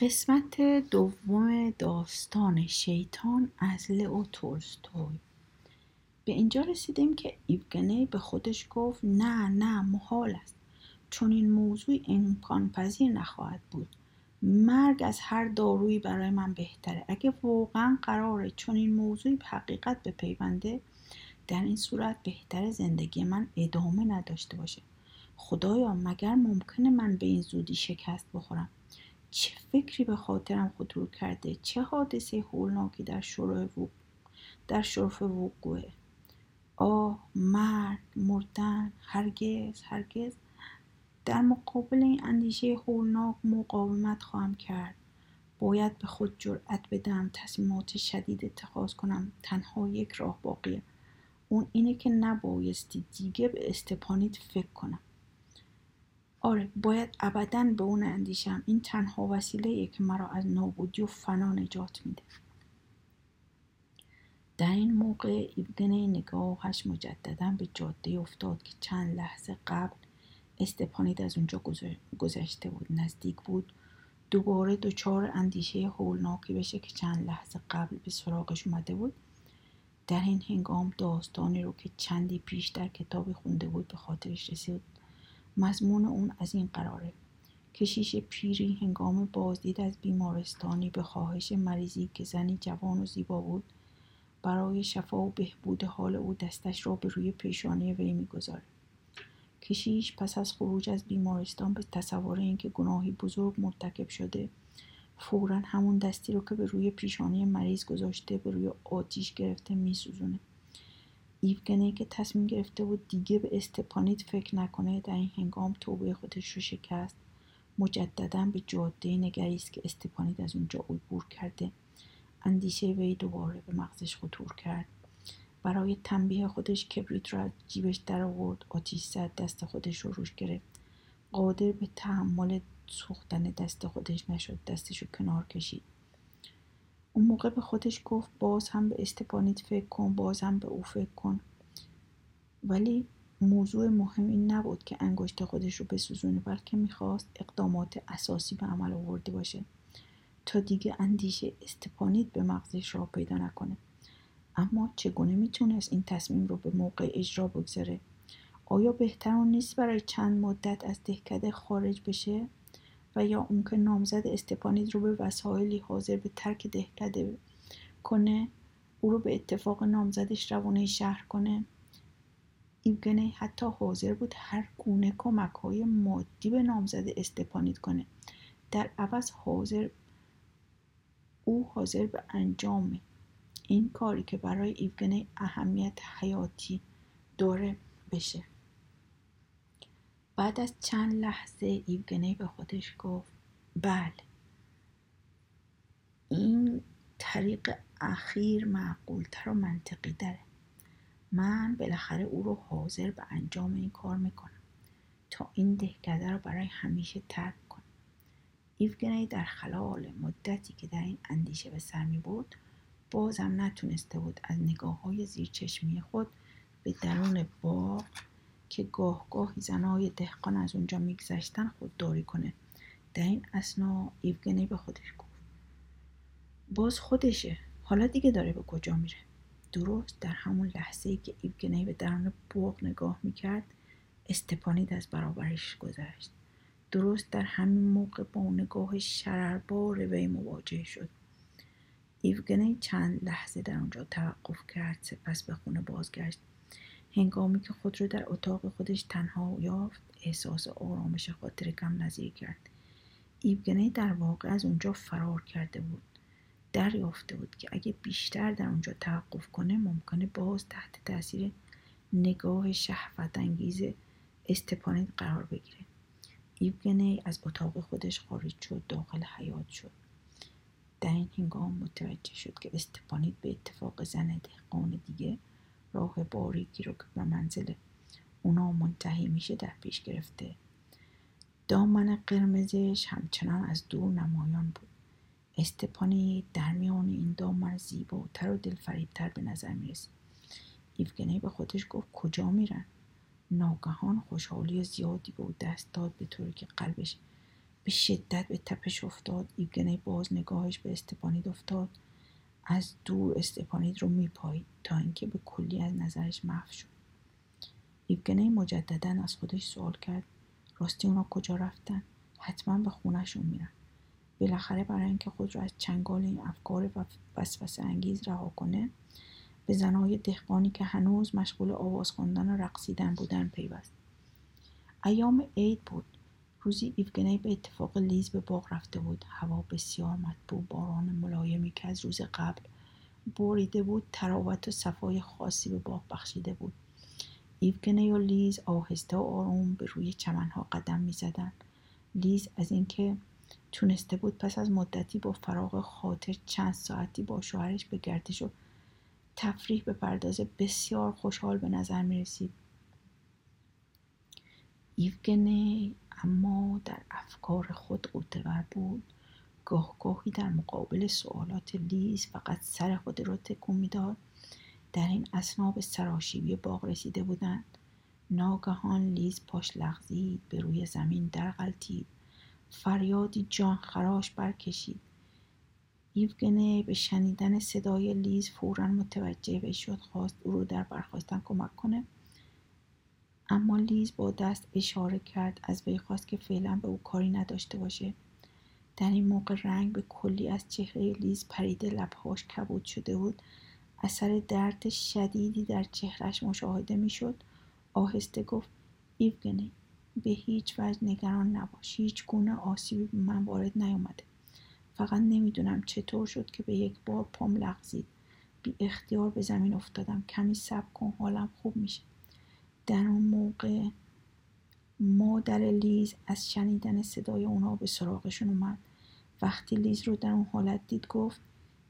قسمت دوم داستان شیطان از لئو تولستوی. به اینجا رسیدیم که ایوگنی به خودش گفت نه نه محال است. چون این موضوع امکان پذیر نخواهد بود. مرگ از هر دارویی برای من بهتره. اگه واقعا قراره چون این موضوعی حقیقت به پیونده در این صورت بهتر زندگی من ادامه نداشته باشه. خدایا مگر ممکنه من به این زودی شکست بخورم؟ چه فکری به خاطرم خطور کرده؟ چه حادثه هولناکی در شروع در شرف وقوعه؟ آه مرگ مردن هرگز هرگز. در مقابل این اندیشه هولناک مقاومت خواهم کرد. باید به خود جرأت بدم تصمیمات شدید اتخاذ کنم. تنها یک راه باقیه. اون اینه که نبایستی دیگه به استپانیت فکر کنم. آره باید ابدا به اون اندیشم. این تنها وسیله که مرا از نابودی و فنا نجات میده. در این موقع ایوگنه نگاهش مجددا به جاده افتاد که چند لحظه قبل استپانید از اونجا گذشته بود نزدیک بود. دوباره دچار اندیشه هولناکی بشه که چند لحظه قبل به سراغش اومده بود. در این هنگام داستانی رو که چندی پیش در کتابی خونده بود به خاطرش رسید. مضمون اون از این قراره. کشیش پیری هنگام بازدید از بیمارستانی به خواهش مریضی که زنی جوان و زیبا بود برای شفا و بهبود حال او دستش را به روی پیشانی وی می‌گذاره کشیش پس از خروج از بیمارستان به تصور اینکه گناهی بزرگ مرتکب شده فورا همون دستی رو که به روی پیشانی مریض گذاشته به روی آتیش گرفته میسوزونه. ایوگنه که تصمیم گرفته بود دیگه به استپانیت فکر نکنه در این هنگام توبه خودش رو شکست. مجددا به جاده نگریست که استپانیت از اونجا عبور کرده. اندیشه وی دوباره به مغزش خطور کرد. برای تنبیه خودش کبریت را از جیبش در آورد. آتیش زد دست خودش رو روش گرفت. قادر به تحمل سوختن دست خودش نشد. دستش رو کنار کشید. اون موقع به خودش گفت باز هم به استپانیت فکر کن باز هم به او فکر کن. ولی موضوع مهم این نبود که انگشت خودش رو بسوزونه بلکه می‌خواست اقدامات اساسی به عمل آورده باشه تا دیگه اندیشه استپانیت به مغزش را پیدا نکنه. اما چگونه می‌تونست این تصمیم رو به موقع اجرا بگذاره؟ آیا بهتر نیست برای چند مدت از دهکده خارج بشه؟ و یا اون که نامزد استپانید رو به وسایلی حاضر به ترک دهکده کنه او رو به اتفاق نامزدش روانه شهر کنه. ایوگنه حتی حاضر بود هر گونه کمک های مادی به نامزد استپانید کنه. در عوض حاضر او حاضر به انجام این کاری که برای ایوگنه اهمیت حیاتی داره بشه. بعد از چند لحظه ایوگنی به خودش گفت بله. این طریق اخیر معقولتر و منطقی داره. من بالاخره او رو حاضر به انجام این کار می‌کنم. تا این دهکده رو برای همیشه ترک کنم. ایوگنی در خلال مدتی که در این اندیشه به سر می بود بازم نتونسته بود از نگاه های زیرچشمی خود به درون باغ که گاه گاهی زنای دهقان از اونجا میگذشتن خودداری کنه. در این اسنا ایوگنی به خودش گفت. باز خودشه. حالا دیگه داره به کجا میره؟ درست در همون لحظه ای که ایوگنی به درون باغ نگاه می‌کرد استپانید از برابرش گذشت. درست در همین موقع با نگاه شرربار وی مواجه شد. ایوگنی چند لحظه در اونجا توقف کرد سپس به خونه بازگشت. هنگامی که خود را در اتاق خودش تنها یافت احساس آرامش خاطر کم نظیر کرد. ایوگنی در واقع از اونجا فرار کرده بود. دریافته بود که اگه بیشتر در اونجا توقف کنه ممکنه باز تحت تاثیر نگاه شهوت انگیز استپانیت قرار بگیره. ایوگنی از اتاق خودش خارج شد داخل حیات شد. در این هنگام متوجه شد که استپانیت به اتفاق زن دهقان دیگه راه باریکی رو که به منزل اونا منتهی میشه در پیش گرفته. دامن قرمزش همچنان از دور نمایان بود. استپانی در میان این دامن زیباتر و دلفریبتر به نظر می‌رسید. ایوگنی به خودش گفت کجا میرن؟ ناگهان خوشحالی زیادی به او دست داد به طوری که قلبش به شدت به تپش افتاد. ایوگنی باز نگاهش به استپانید افتاد. از دور استپانید رو میپایید تا اینکه به کلی از نظرش محو شد. ایوگنی مجددا از خودش سوال کرد راستی اونا کجا رفتن؟ حتما به خونهشون میرن. بالاخره برای اینکه خود را از چنگال این افکار و وسوسه انگیز رها کنه به زنهای دهقانی که هنوز مشغول آواز خواندن و رقصیدن بودن پیوست. ایام عید بود. روزی ایوگنی به اتفاق لیز به باغ رفته بود. هوا بسیار مطبوع. باران ملایمی که از روز قبل باریده بود طراوت و صفای خاصی به باغ بخشیده بود. ایوگنی و لیز آهسته و آروم به روی چمنها قدم می‌زدند. لیز از اینکه تونسته بود پس از مدتی با فراغ خاطر چند ساعتی با شوهرش به گردش و تفریح به پردازه بسیار خوشحال به نظر می رسید. ایوگنی اما در افکار خود قوتور بود. گاه گاهی در مقابل سوالات لیز فقط سر خود را تکون می‌داد. در این اسنا به سراشیبی باغ رسیده بودند. ناگهان لیز پاش لغزید به روی زمین درغلطید فریادی جان خراش برکشید. ایوگنی به شنیدن صدای لیز فورا متوجه شد خواست او رو در برخاستن کمک کنه. اما لیز با دست اشاره کرد از وی خواست که فعلا به او کاری نداشته باشه. در این موقع رنگ به کلی از چهره لیز پریده لبهاش کبود شده بود. اثر درد شدیدی در چهرش مشاهده می‌شد. آهسته گفت ایوگنی به هیچ وجه نگران نباش. هیچ گونه آسیبی به من وارد نیومده. فقط نمی‌دونم چطور شد که به یک بار پام لغزید. بی اختیار به زمین افتادم. کمی صبر کن حالم خوب میشه. در اون موقع مادر لیز از شنیدن صدای اونا به سراغشون اومد. وقتی لیز رو در اون حالت دید گفت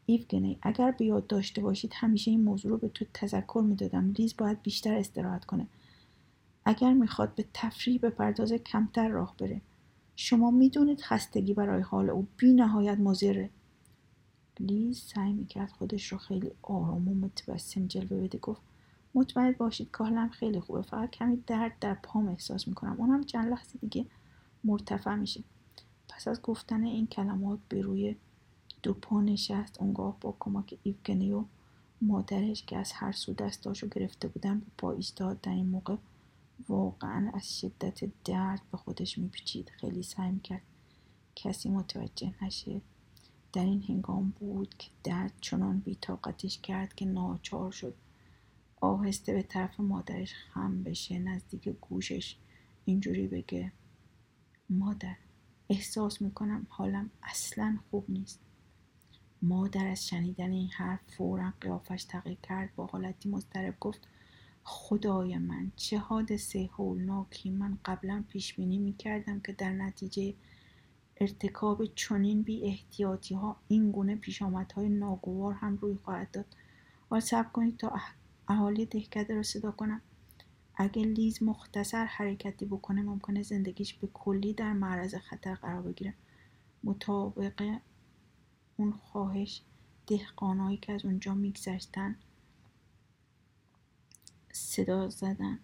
ایوگنی اگر به یاد داشته باشید همیشه این موضوع رو به تو تذکر می‌دادم. لیز باید بیشتر استراحت کنه. اگر می‌خواد به تفریح به پرداز کمتر راه بره. شما می‌دونید خستگی برای حال او بی نهایت مزره لیز سعی می‌کرد خودش رو خیلی آرام و متبسم جلوه بده. گفت مطمئن باشید که خیلی خوبه. فقط کمی درد در پام احساس می‌کنم. اونم چند لحظه دیگه مرتفع میشه. پس از گفتن این کلمات به روی دو پا نشست. اونگاه با کمک ایوگنی و مادرش که از هر سو دستاشو گرفته بودن به پا ایستاد در این موقع واقعا از شدت درد به خودش میپیچید. خیلی سعی می‌کرد کسی متوجه نشه. در این هنگام بود که درد چنان بیتاقتش کرد که ناچار شد آهسته به طرف مادرش خم بشه نزدیک گوشش اینجوری بگه مادر احساس می‌کنم حالم اصلا خوب نیست. مادر از شنیدن این حرف فورا قیافش تغییر کرد با حالتی مضطرب گفت خدای من چه حادثه هولناکی من قبلا پیش بینی می کردم که در نتیجه ارتکاب چنین بی احتیاطی ها این گونه های ناگوار هم روی خواهد داد. حال سب کنید تا اهالی دهکده رو صدا کنم. اگه لیز مختصر حرکتی بکنه ممکنه زندگیش به کلی در معرض خطر قرار بگیره. مطابق اون خواهش دهقانهایی که از اونجا میگذشتن صدا زدن.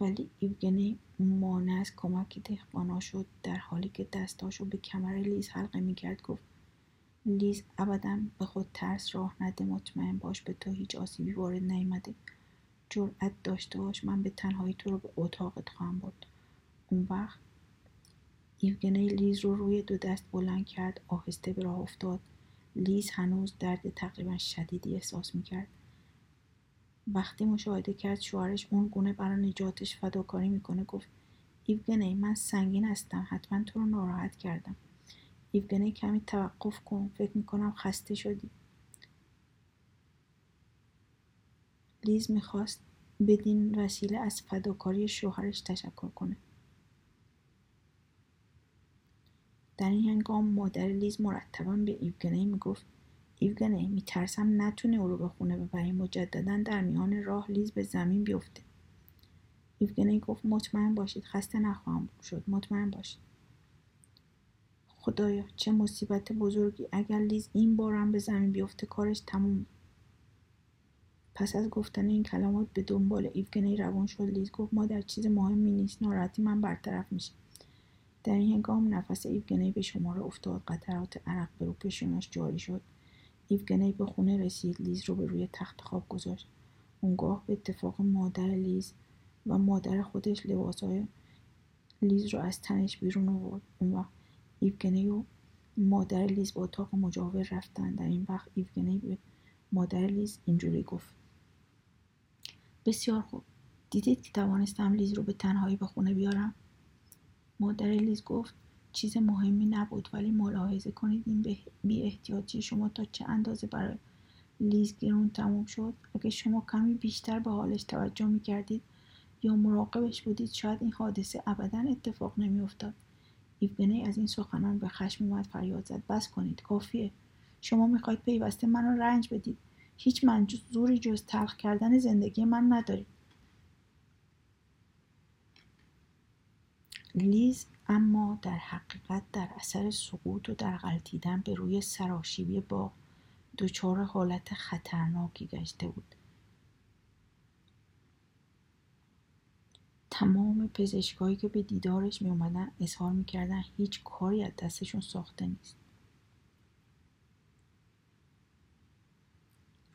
ولی ایوگنی مانع از کمک دهقانا شد در حالی که دستاشو به کمر لیز حلقه می‌کرد گفت لیز ابدا به خود ترس راه نده مطمئن باش به تو هیچ آسیبی وارد نیامده جرأت داشته باش من به تنهایی تو رو به اتاقت خواهم برد. اون وقت ایوگنی لیز رو روی دو دست بلند کرد آهسته به راه افتاد. لیز هنوز درد تقریبا شدیدی احساس می‌کرد. وقتی مشاهده کرد شوهرش اون گونه برای نجاتش فداکاری می‌کنه گفت ایوگنی من سنگین هستم حتما تو رو ناراحت کردم. ایوگنی کمی توقف کن. فکر می‌کنم خسته شدی. لیز می‌خواست بدین وسیله از فداکاری شوهرش تشکر کنه. در این هنگام مادر لیز مرتبا به ایوگنی می‌گفت ایوگنی میترسم نتونی او رو به خونه ببری مجددا در میان راه لیز به زمین بیفته. ایوگنی گفت مطمئن باشید خسته نخواهم شد. مطمئن باشید. خدایا چه مصیبت بزرگی. اگر لیز این بارم به زمین بیفته کارش تمومه. پس از گفتن این کلمات به دنبال ایوگنی روان شد لیز. گفت مادر چیز مهمی نیست. ناراحتی من برطرف میشه. در این هنگام نفس ایوگنی به شماره افتاد. قطرات عرق به رو پیشونیش جاری شد. ایوگنی به خونه رسید. لیز رو به روی تخت خواب گذاشت. اونگاه به اتفاق مادر لیز و مادر خودش لباسهای لیز رو از تنش بیرون آورد. اون وقت ایوگنی و مادر لیز به اتاق مجاور رفتن. در این وقت ایوگنی به مادر لیز اینجوری گفت. بسیار خوب. دیدید که توانستم لیز رو به تنهایی به خونه بیارم؟ مادر لیز گفت چیز مهمی نبود ولی ملاحظه کنید این بی احتیاطی شما تا چه اندازه برای لیز گرون تموم شد. اگه شما کمی بیشتر به حالش توجه می کردید یا مراقبش بودید شاید این حادثه ابدا اتفاق نمیافتاد. ایوگنی از این سخنان به خشم اومد فریاد زد. بس کنید کافیه. شما می‌خواهید پیوسته منو رنج بدید. هیچ منظوری جز تلخ کردن زندگی من ندارید. لیز اما در حقیقت در اثر سقوط و در غلطیدن به روی سراشیبی باغ دچار حالت خطرناکی گشته بود. تمام پزشکایی که به دیدارش می اومدن اظهار می‌کردن هیچ کاری از دستشون ساخته نیست.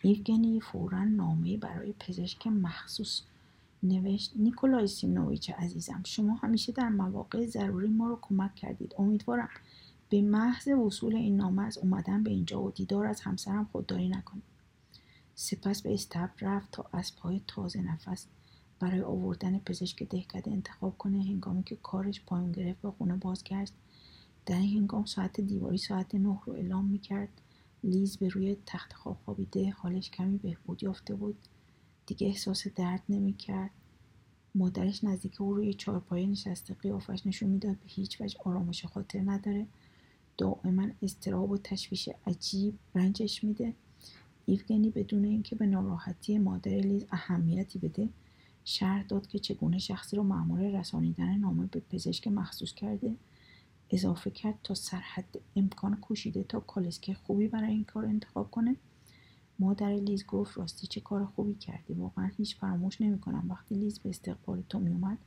ایوگنی فورا نامه برای پزشک مخصوص نوشت نیکولای سیمنویچ عزیزم شما همیشه در مواقع ضروری ما رو کمک کردید. امیدوارم به محض وصول این نامه از اومدن به اینجا و دیدار از همسرم خودداری نکنید. سپس به استبل رفت تا از پای تازه نفس برای آوردن پزشک دهکده انتخاب کنه هنگامی که کارش پایان گرفت و خونه بازگشت. در این هنگام ساعت دیواری ساعت نه رو اعلام می‌کرد. لیز به روی تخت خواب خوابیده حالش کمی بهبود یافته بود. دیگه احساس درد نمی‌کرد. مادرش نزدیک او روی چارپایه نشسته قیافش نشون می‌داد. به هیچ وجه آرامش خاطر نداره. دائما استراب و تشویش عجیب رنجش میده. ایوگنی بدون اینکه به ناراحتی مادر لیز اهمیتی بده شرح داد که چگونه شخصی رو معمول رسانیدن نامه به پزشک مخصوص کرده. اضافه کرد تا سرحد امکان کوشیده تا کالسکه خوبی برای این کار انتخاب کنه. مادر لیز گفت راستی چه کار خوبی کردی؟ واقعا هیچ فراموش نمی‌کنم. وقتی لیز به استقبال تو میومد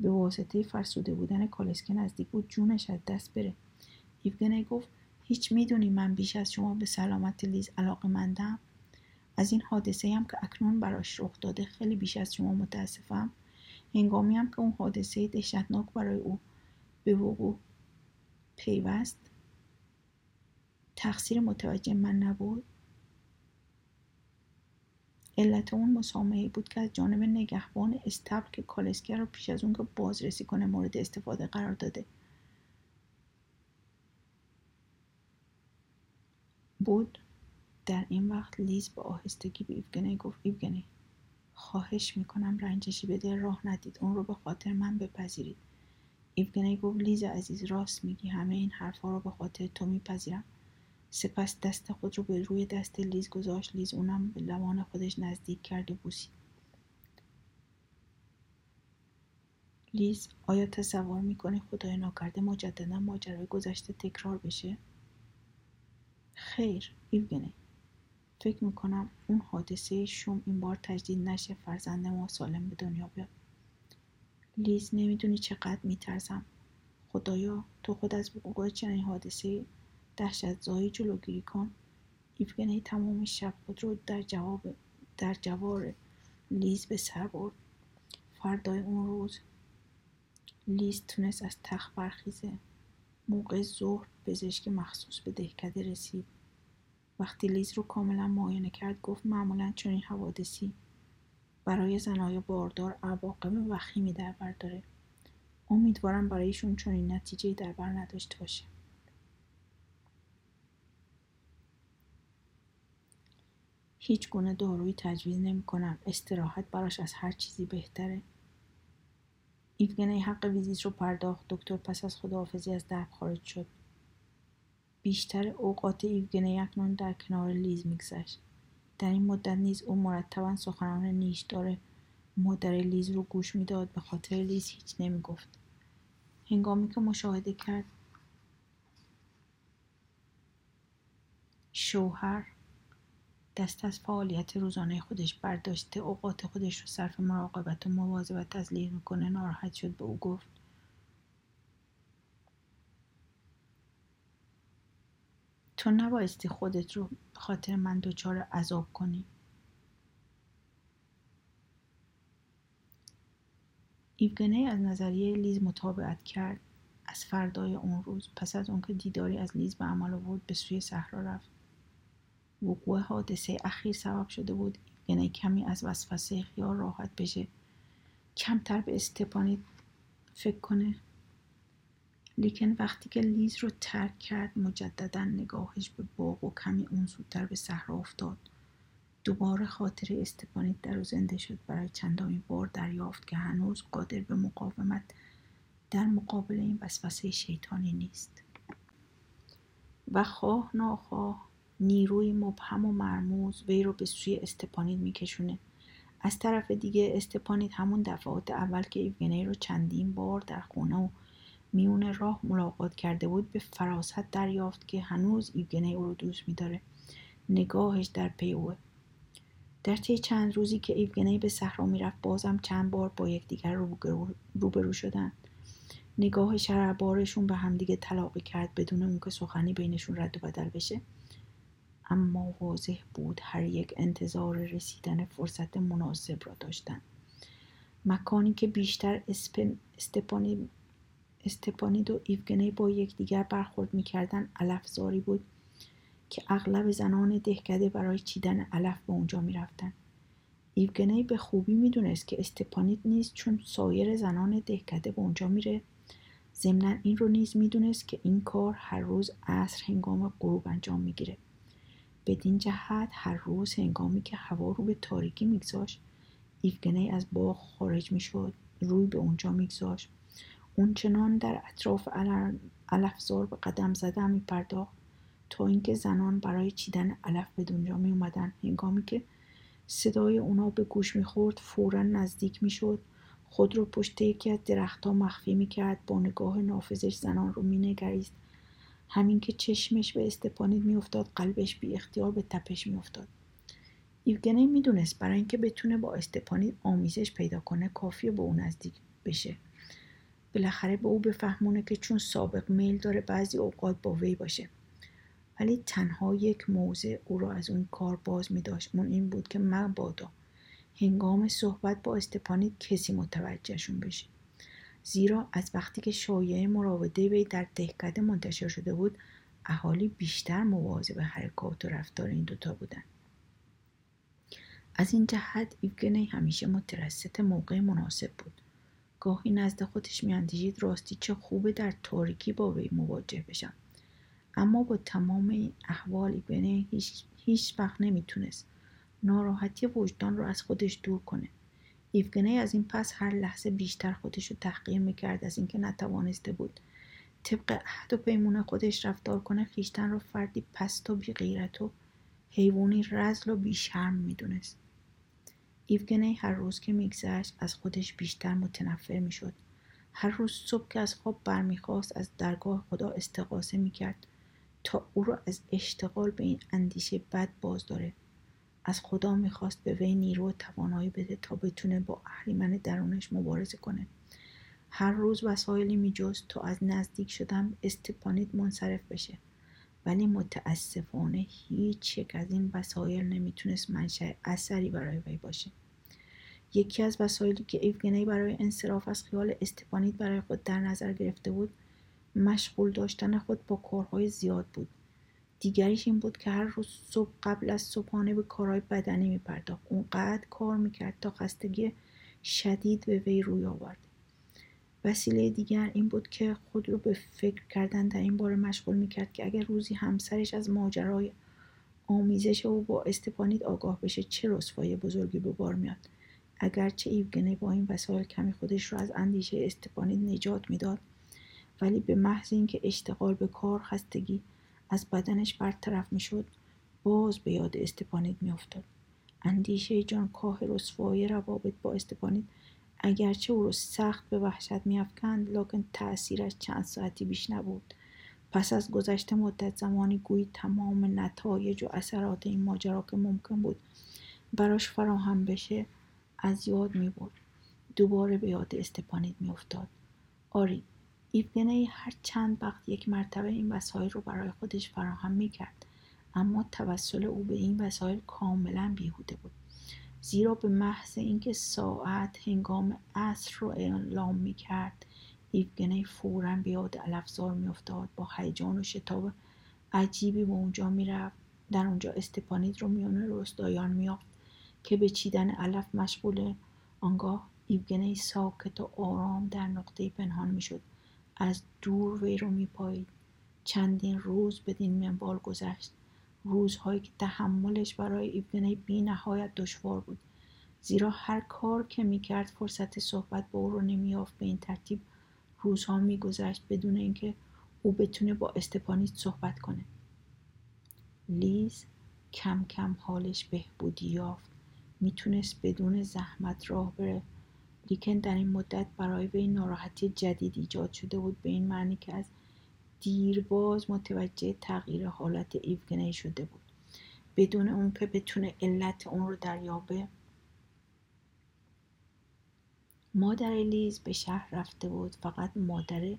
به واسطه فرسوده بودن کالسکه نزدیک بود جونش از دست بره. ایوگنی گفت هیچ می‌دونی من بیش از شما به سلامت لیز علاقه مندم از این حادثه هم که اکنون براش رخ داده خیلی بیش از شما متاسفم. هنگامی هم که اون حادثه دهشتناک برای او به وقوع پیوست. تقصیر متوجه من نبود. علت اون مسامحه بود که از جانب نگهبان استبل که کالسکر رو پیش از اون که بازرسی کنه مورد استفاده قرار داده. بود. در این وقت لیز به آهستگی به ایوگنی گفت ایوگنی خواهش می‌کنم رنجشی به دل راه ندید اون رو به خاطر من بپذیرید. ایوگنی گفت لیز عزیز راست میگی همه این حرفها رو به خاطر تو میپذیرم. سپس دست خود رو به روی دست لیز گذاشت. لیز اونو به لبان خودش نزدیک کرد و بوسید. لیز آیا تصور می‌کنی خدای ناکرده مجددا ماجرای گذشته تکرار بشه؟ خیر ایوگنی فکر می‌کنم اون حادثه شوم این بار تجدید نشه فرزند ما سالم به دنیا بیاد. لیز نمی‌دونی چقدر میترسم. خدایا تو خود از وقوع چنین حادثه دهشت زایی جلوگیری کن. ایوگنی تمام شب خود رو در جواب در جوار لیز به سر برد. فردای اون روز لیز تونست از تخت برخیزه. موقع ظهر پزشک مخصوص به دهکده رسید. وقتی لیز رو کاملا معاینه کرد گفت معمولا چنین حوادثی برای زنای باردار عواقب وخیمی در بر داره. امیدوارم برایشون چنین نتیجه در بر نداشته باشه. هیچ گونه دارویی تجویز نمی کنم استراحت براش از هر چیزی بهتره. ایوگنی حق ویزیت رو پرداخت. دکتر پس از خداحافظی از درب خارج شد. بیشتر اوقات ایوگنی اکنون در کنار لیز میگذشت. در این مدت نیز او مرتبا سخنان نیشدار مادر لیز رو گوش می‌داد. به خاطر لیز هیچ نمی‌گفت. هنگامی که مشاهده کرد شوهر دست از فعالیت روزانه خودش برداشته اوقات خودش رو صرف مراقبت و مواظبت از لیز می‌کنه ناراحت شد. به او گفت تو نبایستی خودت رو خاطر من دچار عذاب کنی. ایوگنی از نظریه لیز مطابقت کرد. از فردای اون روز پس از اونکه دیداری از لیز به عمل آورد به سوی صحرا رفت. وقوع حادثه اخیر سبب شده بود ایوگنی کمی از وسوسه خیال راحت بشه. کمتر به استپانید فکر کنه. لیکن وقتی که لیز رو ترک کرد مجددا نگاهش به باغ و کمی اون زودتر به صحرا افتاد. دوباره خاطر استپانیت در زنده شد برای چندمین بار دریافت که هنوز قادر به مقاومت در مقابل این وسوسه شیطانی نیست. و خواه ناخواه نیروی مبهم و مرموز وی رو به سوی استپانید میکشونه. از طرف دیگه استپانید همون دفعات اول که ایوگنی رو چندین بار در خونه و میون راه ملاقات کرده بود به فراست دریافت که هنوز ایوگنی او رو دوست میداره. نگاهش در پی اوه. در طی چند روزی که ایوگنی به صحرا می‌رفت بازم چند بار با یکدیگر روبرو شدن. نگاه شرربارشون به همدیگه تلاقی کرد بدون اون که سخنی بینشون رد و بدل بشه. اما واضح بود هر یک انتظار رسیدن فرصت مناسب را داشتن. مکانی که بیشتر استپانی استپانید و ایوگنی با یکدیگر برخورد می‌کردن علفزاری بود که اغلب زنان دهکده برای چیدن علف به اونجا می‌رفتن ایوگنی به خوبی می‌دونست که استپانید نیست چون سایر زنان دهکده به اونجا میره ضمنا این رو نیز می‌دونست که این کار هر روز عصر هنگام غروب انجام می‌گیره. بدین جهت هر روز هنگامی که هوا رو به تاریکی میگذاشت ایوگنی از باغ خارج می‌شد روی به اونجا میگذاشت. اون چنان در اطراف علفزار به قدم زدن می پرداخت تا اینکه زنان برای چیدن علف به دنیا می اومدن هنگامی که صدای اونا به گوش می‌خورد فورا نزدیک می‌شد. خود رو پشت یکی از درختها مخفی می‌کرد. با نگاه نافذش زنان رو مینگریست. همین که چشمش به استپانید میافتاد قلبش بی اختیار به تپش میافتاد. ایوگنی می‌دونست برای اینکه بتونه با استپانید آمیزش پیدا کنه کافیه به اون نزدیک بشه. بالاخره به او بفهمونه که چون سابق میل داره بعضی اوقات با وی باشه. ولی تنها یک موضع او را از اون کار باز می داشت اون این بود که مبادا هنگام صحبت با استپانید کسی متوجهشون بشه. زیرا از وقتی که شایعه مراوده وی در دهکده منتشر شده بود اهالی بیشتر مواظب حرکات و رفتار این دوتا بودن از این جهت ایوگنی همیشه مترست موقع مناسب بود. گاهی نزد خودش میاندیشید راستی چه خوبه در تاریکی با وی مواجه بشم اما با تمام این احوال ایوگنی هیچ, هیچ وقت نمی‌تونست ناراحتی وجدان رو از خودش دور کنه. ایوگنی از این پس هر لحظه بیشتر خودش رو تحقیر می‌کرد از اینکه نتوانسته بود طبق عهد و پیمون خودش رفتار کنه خیشتن رو فردی پست و بیغیرت و حیوانی رزل و بیشرم می‌دونست. ایوگنی هر روز که میگذشت از خودش بیشتر متنفر می‌شد. هر روز صبح که از خواب برمیخواست از درگاه خدا استقاسه می‌کرد تا او را از اشتغال به این اندیشه بد باز داره. از خدا می‌خواست به وی نیرو و توانایی بده تا بتونه با اهریمن درونش مبارزه کنه. هر روز وسایلی میجست تا از نزدیک شدن استپانید منصرف بشه. ولی متاسفانه هیچ یک از این وسایل نمی‌تونست منشأ اثری برای وی باشه. یکی از وسایلی که ایوگنی برای انصراف از خیال استپانید برای خود در نظر گرفته بود مشغول داشتن خود با کارهای زیاد بود. دیگریش این بود که هر روز صبح قبل از صبحانه به کارهای بدنی میپرداخت. اونقدر کار می‌کرد تا خستگی شدید به وی روی آورد. وسیله دیگر این بود که خود رو به فکر کردن در این باره مشغول می‌کرد که اگر روزی همسرش از ماجرای آمیزش او با استپانید آگاه بشه چه رسوای بزرگی به بار میاد؟ اگرچه ایوگنی با این وسایل کمی خودش رو از اندیشه استپانید نجات می‌داد ولی به محض اینکه اشتغال به کار خستگی از بدنش برطرف می‌شد باز به یاد استپانید میافتاد. اندیشه جان کاه رسوای روابط با استپانید اگرچه او را سخت به وحشت میافکند لکن تأثیرش چند ساعتی بیش نبود پس از گذشته مدت زمانی گویی تمام نتایج و اثرات این ماجرا که ممکن بود براش فراهم بشه از یاد می برد. دوباره به یاد استپانید می افتاد. آری ایوگنی هر چند وقت یک مرتبه این وسایل رو برای خودش فراهم می کرد. اما توسل او به این وسایل کاملا بیهوده بود. زیرا به محض اینکه ساعت هنگام عصر رو اعلام می کرد ایوگنی فورا به یاد الافزار میافتاد با هیجان و شتاب عجیبی به اونجا می‌رفت. در اونجا استپانید رو میان رستایان میافت که به چیدن علف مشغول آنگاه ایوگنی ساکت و آرام در نقطه پنهان می‌شد. از دور وی رو میپایید. چندین روز بدین منوال گذشت. روزهایی که تحملش برای ایوگنی بی نهایت دشوار بود. زیرا هر کار که می‌کرد فرصت صحبت با او رو نمیافت به این ترتیب روزها میگذشت بدون اینکه او بتونه با استپانیت صحبت کنه. لیز کم کم حالش بهبودی یافت. می‌تونست بدون زحمت راه بره. لیکن در این مدت برای وی ناراحتی جدید ایجاد شده بود. به این معنی که از دیرباز متوجه تغییر حالت ایوگنی شده بود. بدون اون که بتونه علت اون رو دریابه. مادر لیز به شهر رفته بود. فقط مادر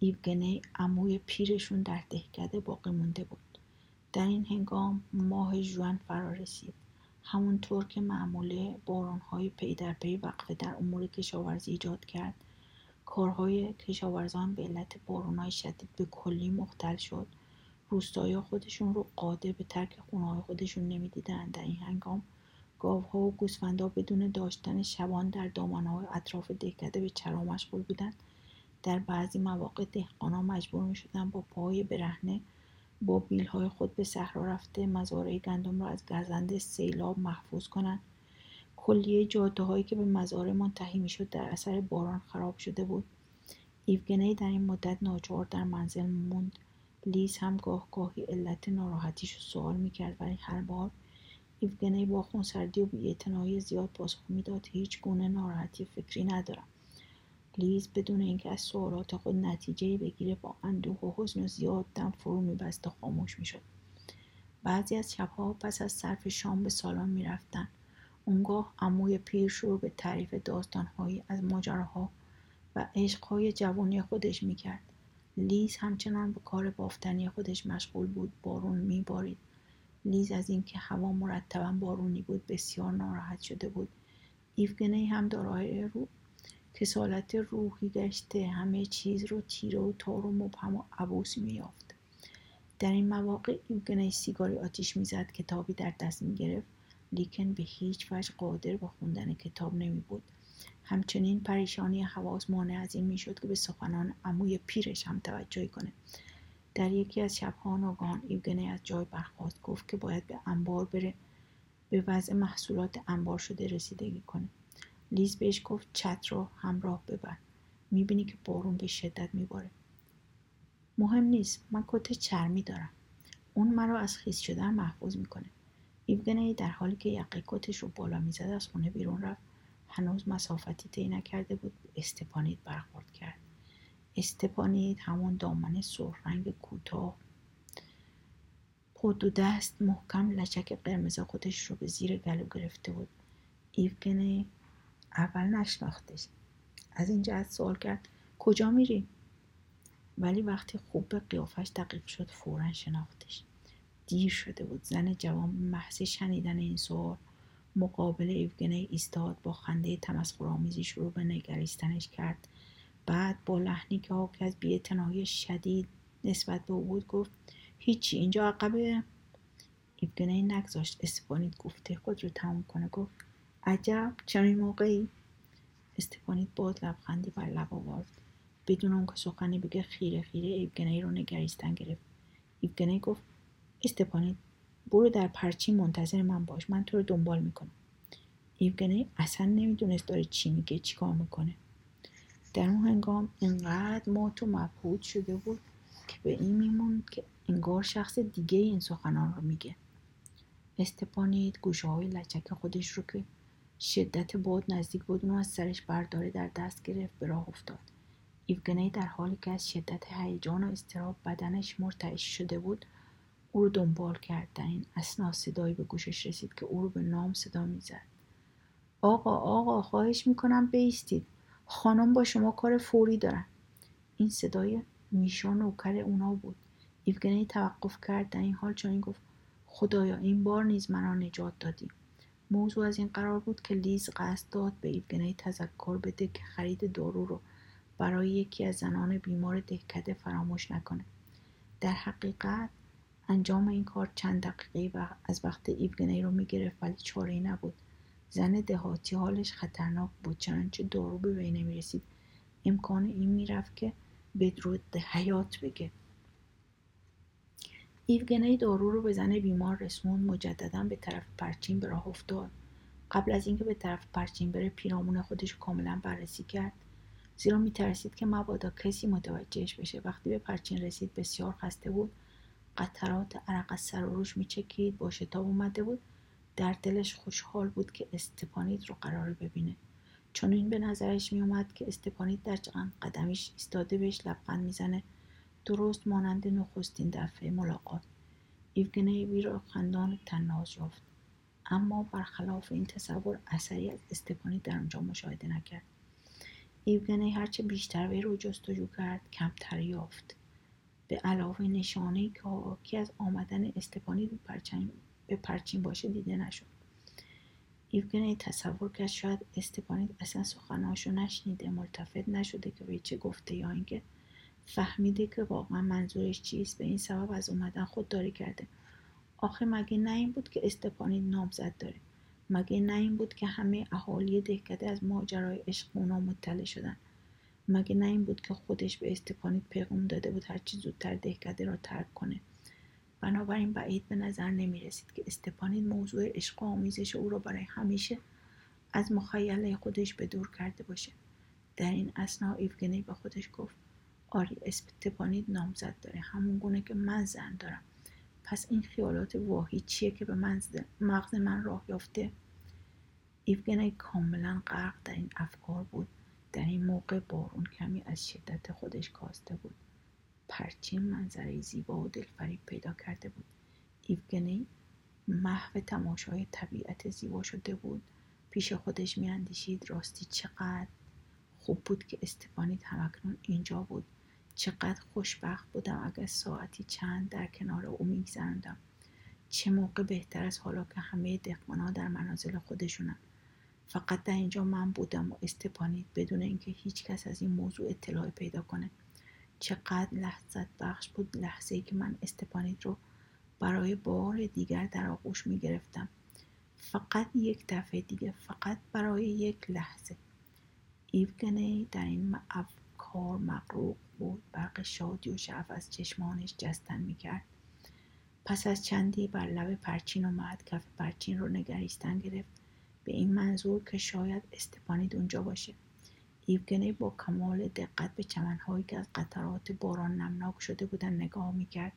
ایوگنی عموی پیرشون در دهکده باقی مونده بود. در این هنگام ماه جوان فرا رسید. همونطور که معموله بارانهای پی در پی وقفه در امور کشاورزی ایجاد کرد. کارهای کشاورزان به علت بارانهای شدید به کلی مختل شد. روستایی خودشون رو قادر به ترک خونه خودشون نمی‌دیدند در این هنگام گاوها و گوسفندها بدون داشتن شبان در دامنهای اطراف دهکده به چرا مشغول بودند در بعضی مواقع دهقانها مجبور می شدن با پای برهنه با بیلهای خود به صحرا رفته مزارع گندم را از گزند سیلاب محفوظ کنند کلیه جاده هایی که به مزارع منتهی می‌شد در اثر باران خراب شده بود. ایوگنی در این مدت ناچار در منزل موند. لیز هم گاه گاهی علت ناراحتیش رو سوال می‌کرد ولی هر بار ایوگنی با خونسردی و بیاعتنایی زیاد پاسخ می‌داد هیچ گونه ناراحتی فکری ندارم. لیز بدون اینکه از سوالات خود نتیجه بگیره با اندوه و حزن زیاد دم فرو میبست و خاموش می‌شد. بعضی از شبها پس از صرف شام به سالن می‌رفتند اونگاه عموی پیر شروع به تعریف داستانهایی از ماجراها و عشقهای جوانی خودش می‌کرد. لیز همچنان به کار بافتنی خودش مشغول بود بارون میبارید. لیز از اینکه هوا مرتبا بارونی بود بسیار ناراحت شده بود. ایفگنی هم دارای رو کسالت روحی گشته. همه چیز رو تیره و تار و مبهم و عبوس میافت در این مواقع ایوگنی سیگاری آتیش می‌زد کتابی در دست می‌گرفت. لیکن به هیچ وجه قادر به خوندن کتاب نمی بود همچنین پریشانی حواس مانع از این می‌شد که به سخنان عموی پیرش هم توجهی کنه. در یکی از شبها ناگهان ایوگنی از جای برخواست گفت که باید به انبار بره به وضع محصولات انبار شده رسیدگی کنه. لیز بهش گفت چت رو همراه ببر. می‌بینی که بارون به شدت میباره. مهم نیست من کت چرمی دارم. اون مرا از خیس شدن محفوظ می‌کنه. ایوگنی در حالی که یقه کتش رو بالا می‌زد از خونه بیرون رفت. هنوز مسافتی طی نکرده بود. استپانید برخورد کرد. استپانید همون دامن سرخ رنگ کوتاه. خود و دست محکم لچک قرمز خودش رو به زیر گلو گرفته بود. ایوگنی اول نشناختش. از این جهت سوال کرد کجا میری؟ ولی وقتی خوب به قیافش دقیق شد فورا شناختش. دیر شده بود. زن جوان محض شنیدن این سوال مقابل ایوگنی ایستاد با خنده تمسخرآمیزی شروع به نگریستنش کرد. بعد با لحنی که حاکی از بیاعتنایی شدید نسبت به او بود گفت هیچی اینجا عقبه. ایوگنی نگذاشت. استفانید گفته. خود رو تموم کنه. گفت عجب چنین موقعی؟ استفانید باز لبخندی بر لب آورد. بدون اون که سخنی بگه خیره خیره ایوگنی رو نگریستن گرفت. ایوگنی گفت استپانید برو در پرچی منتظر من باش من تو رو دنبال می‌کنم. ایوگنی اصلا نمی‌دونست داره چی میگه چی کار می‌کنه. در اون هنگام انقدر مات و مبهود شده بود که به این میموند که انگار شخص دیگه این سخنان رو میگه. استپانید گوشه های لچک خودش رو که شدت باد نزدیک بود اونو از سرش برداره در دست گرفت به راه افتاد. ایوگنی در حالی که از شدت هیجان و استراب بدنش مرتعش شده بود او رو دنبال کرد در این اسنا صدایی به گوشش رسید که او رو به نام صدا می‌زد. آقا آقا خواهش می‌کنم بیستید. خانم با شما کار فوری دارن. این صدای میشا نوکر اونا بود. ایوگنی توقف کرد در این حال چون گفت خدایا این بار نیز مرا نجات دادی. موضوع از این قرار بود که لیز قصد داد به ایوگنی تذکر بده که خرید دارو رو برای یکی از زنان بیمار دهکده فراموش نکنه. در حقیقت انجام این کار چند دقیقه و از وقت ایوگنی رو می‌گرفت ولی چاره ای نبود. زن دهاتی حالش خطرناک بود چنانچه دارو به وی نمی‌رسید. امکان این می‌رفت که بدرود حیات بگه. ایوگنی دارو رو به زن بیمار رسمون مجددا به طرف پرچین به راه افتاد. قبل از اینکه به طرف پرچین بره پیرامون خودش کاملا بررسی کرد. زیرا میترسید که مبادا کسی متوجهش بشه. وقتی به پرچین رسید بسیار خسته بود. قطرات عرق از سر و روش میچکید. با شتاب اومده بود. در دلش خوشحال بود که استپانید رو قرار ببینه. چون این به نظرش میومد که استپانید در چند قدمیش ایستاده بهش لبخند می‌زنه. درست مانند نخستین دفعه ملاقات. ایوگنی وی را خندان تناز یافت. اما برخلاف این تصور اثری از استپانید در آنجا مشاهده نکرد. ایوگنی هرچه بیشتر وی رو جستجو کرد کمتر یافت. به علاوه نشانه که حاکی از آمدن استپانی به پرچین, باشه دیده نشد. ایوگنی تصور کرد شاید استپانید اصلا سخنهاشو نشنیده ملتفت نشده که به چه گفته یا اینکه فهمیده که واقعا منظورش چیست. به این سبب از اومدن خودداری کرده. آخه مگه نه این بود که استپانید نامزد داره؟ مگه نه این بود که همه اهالی دهکده از ماجرای عشق اونا مطلع شدن؟ مگه نه این بود که خودش به استپانید پیغام داده بود هرچی زودتر دهکده را ترک کنه. بنابراین بعید به نظر نمی رسید که استپانید موضوع عشق و آمیزش او را برای همیشه از مخیله خودش به دور کرده باشه. در این اسنا ایوگنی به خودش گفت آری استپانید نامزد داره. همون گونه که من زن دارم. پس این خیالات واهی چیه که به مغز من راه یافته؟ ایوگنی کاملا غرق در این افکار بود. در این موقع بارون کمی از شدت خودش کاسته بود. پرچین منظره زیبا و دلفریب پیدا کرده بود. ایوگنی محو تماشای طبیعت زیبا شده بود. پیش خودش میاندیشید راستی چقدر خوب بود که استفانید همکنون اینجا بود. چقدر خوشبخت بودم اگر ساعتی چند در کنار او میگذراندم. چه موقع بهتر از حالا که همه دهقانا در منازل خودشونن فقط در اینجا من بودم و استپانید بدون اینکه هیچ کس از این موضوع اطلاع پیدا کنه. چقدر لحظت بخش بود لحظه ای که من استپانید رو برای بار دیگر در آغوش می گرفتم فقط یک دفعه دیگه فقط برای یک لحظه. ایوگنی در این افکار مغروق بود. برق شادی و شعف از چشمانش جستن می‌کرد. پس از چندی بر لب پرچین اومد کف پرچین رو نگریستن گرفت. به این منظور که شاید استپانید اونجا باشه. ایوگنی با کمال دقت به چمنهایی که از قطرات باران نمناک شده بودن نگاه می‌کرد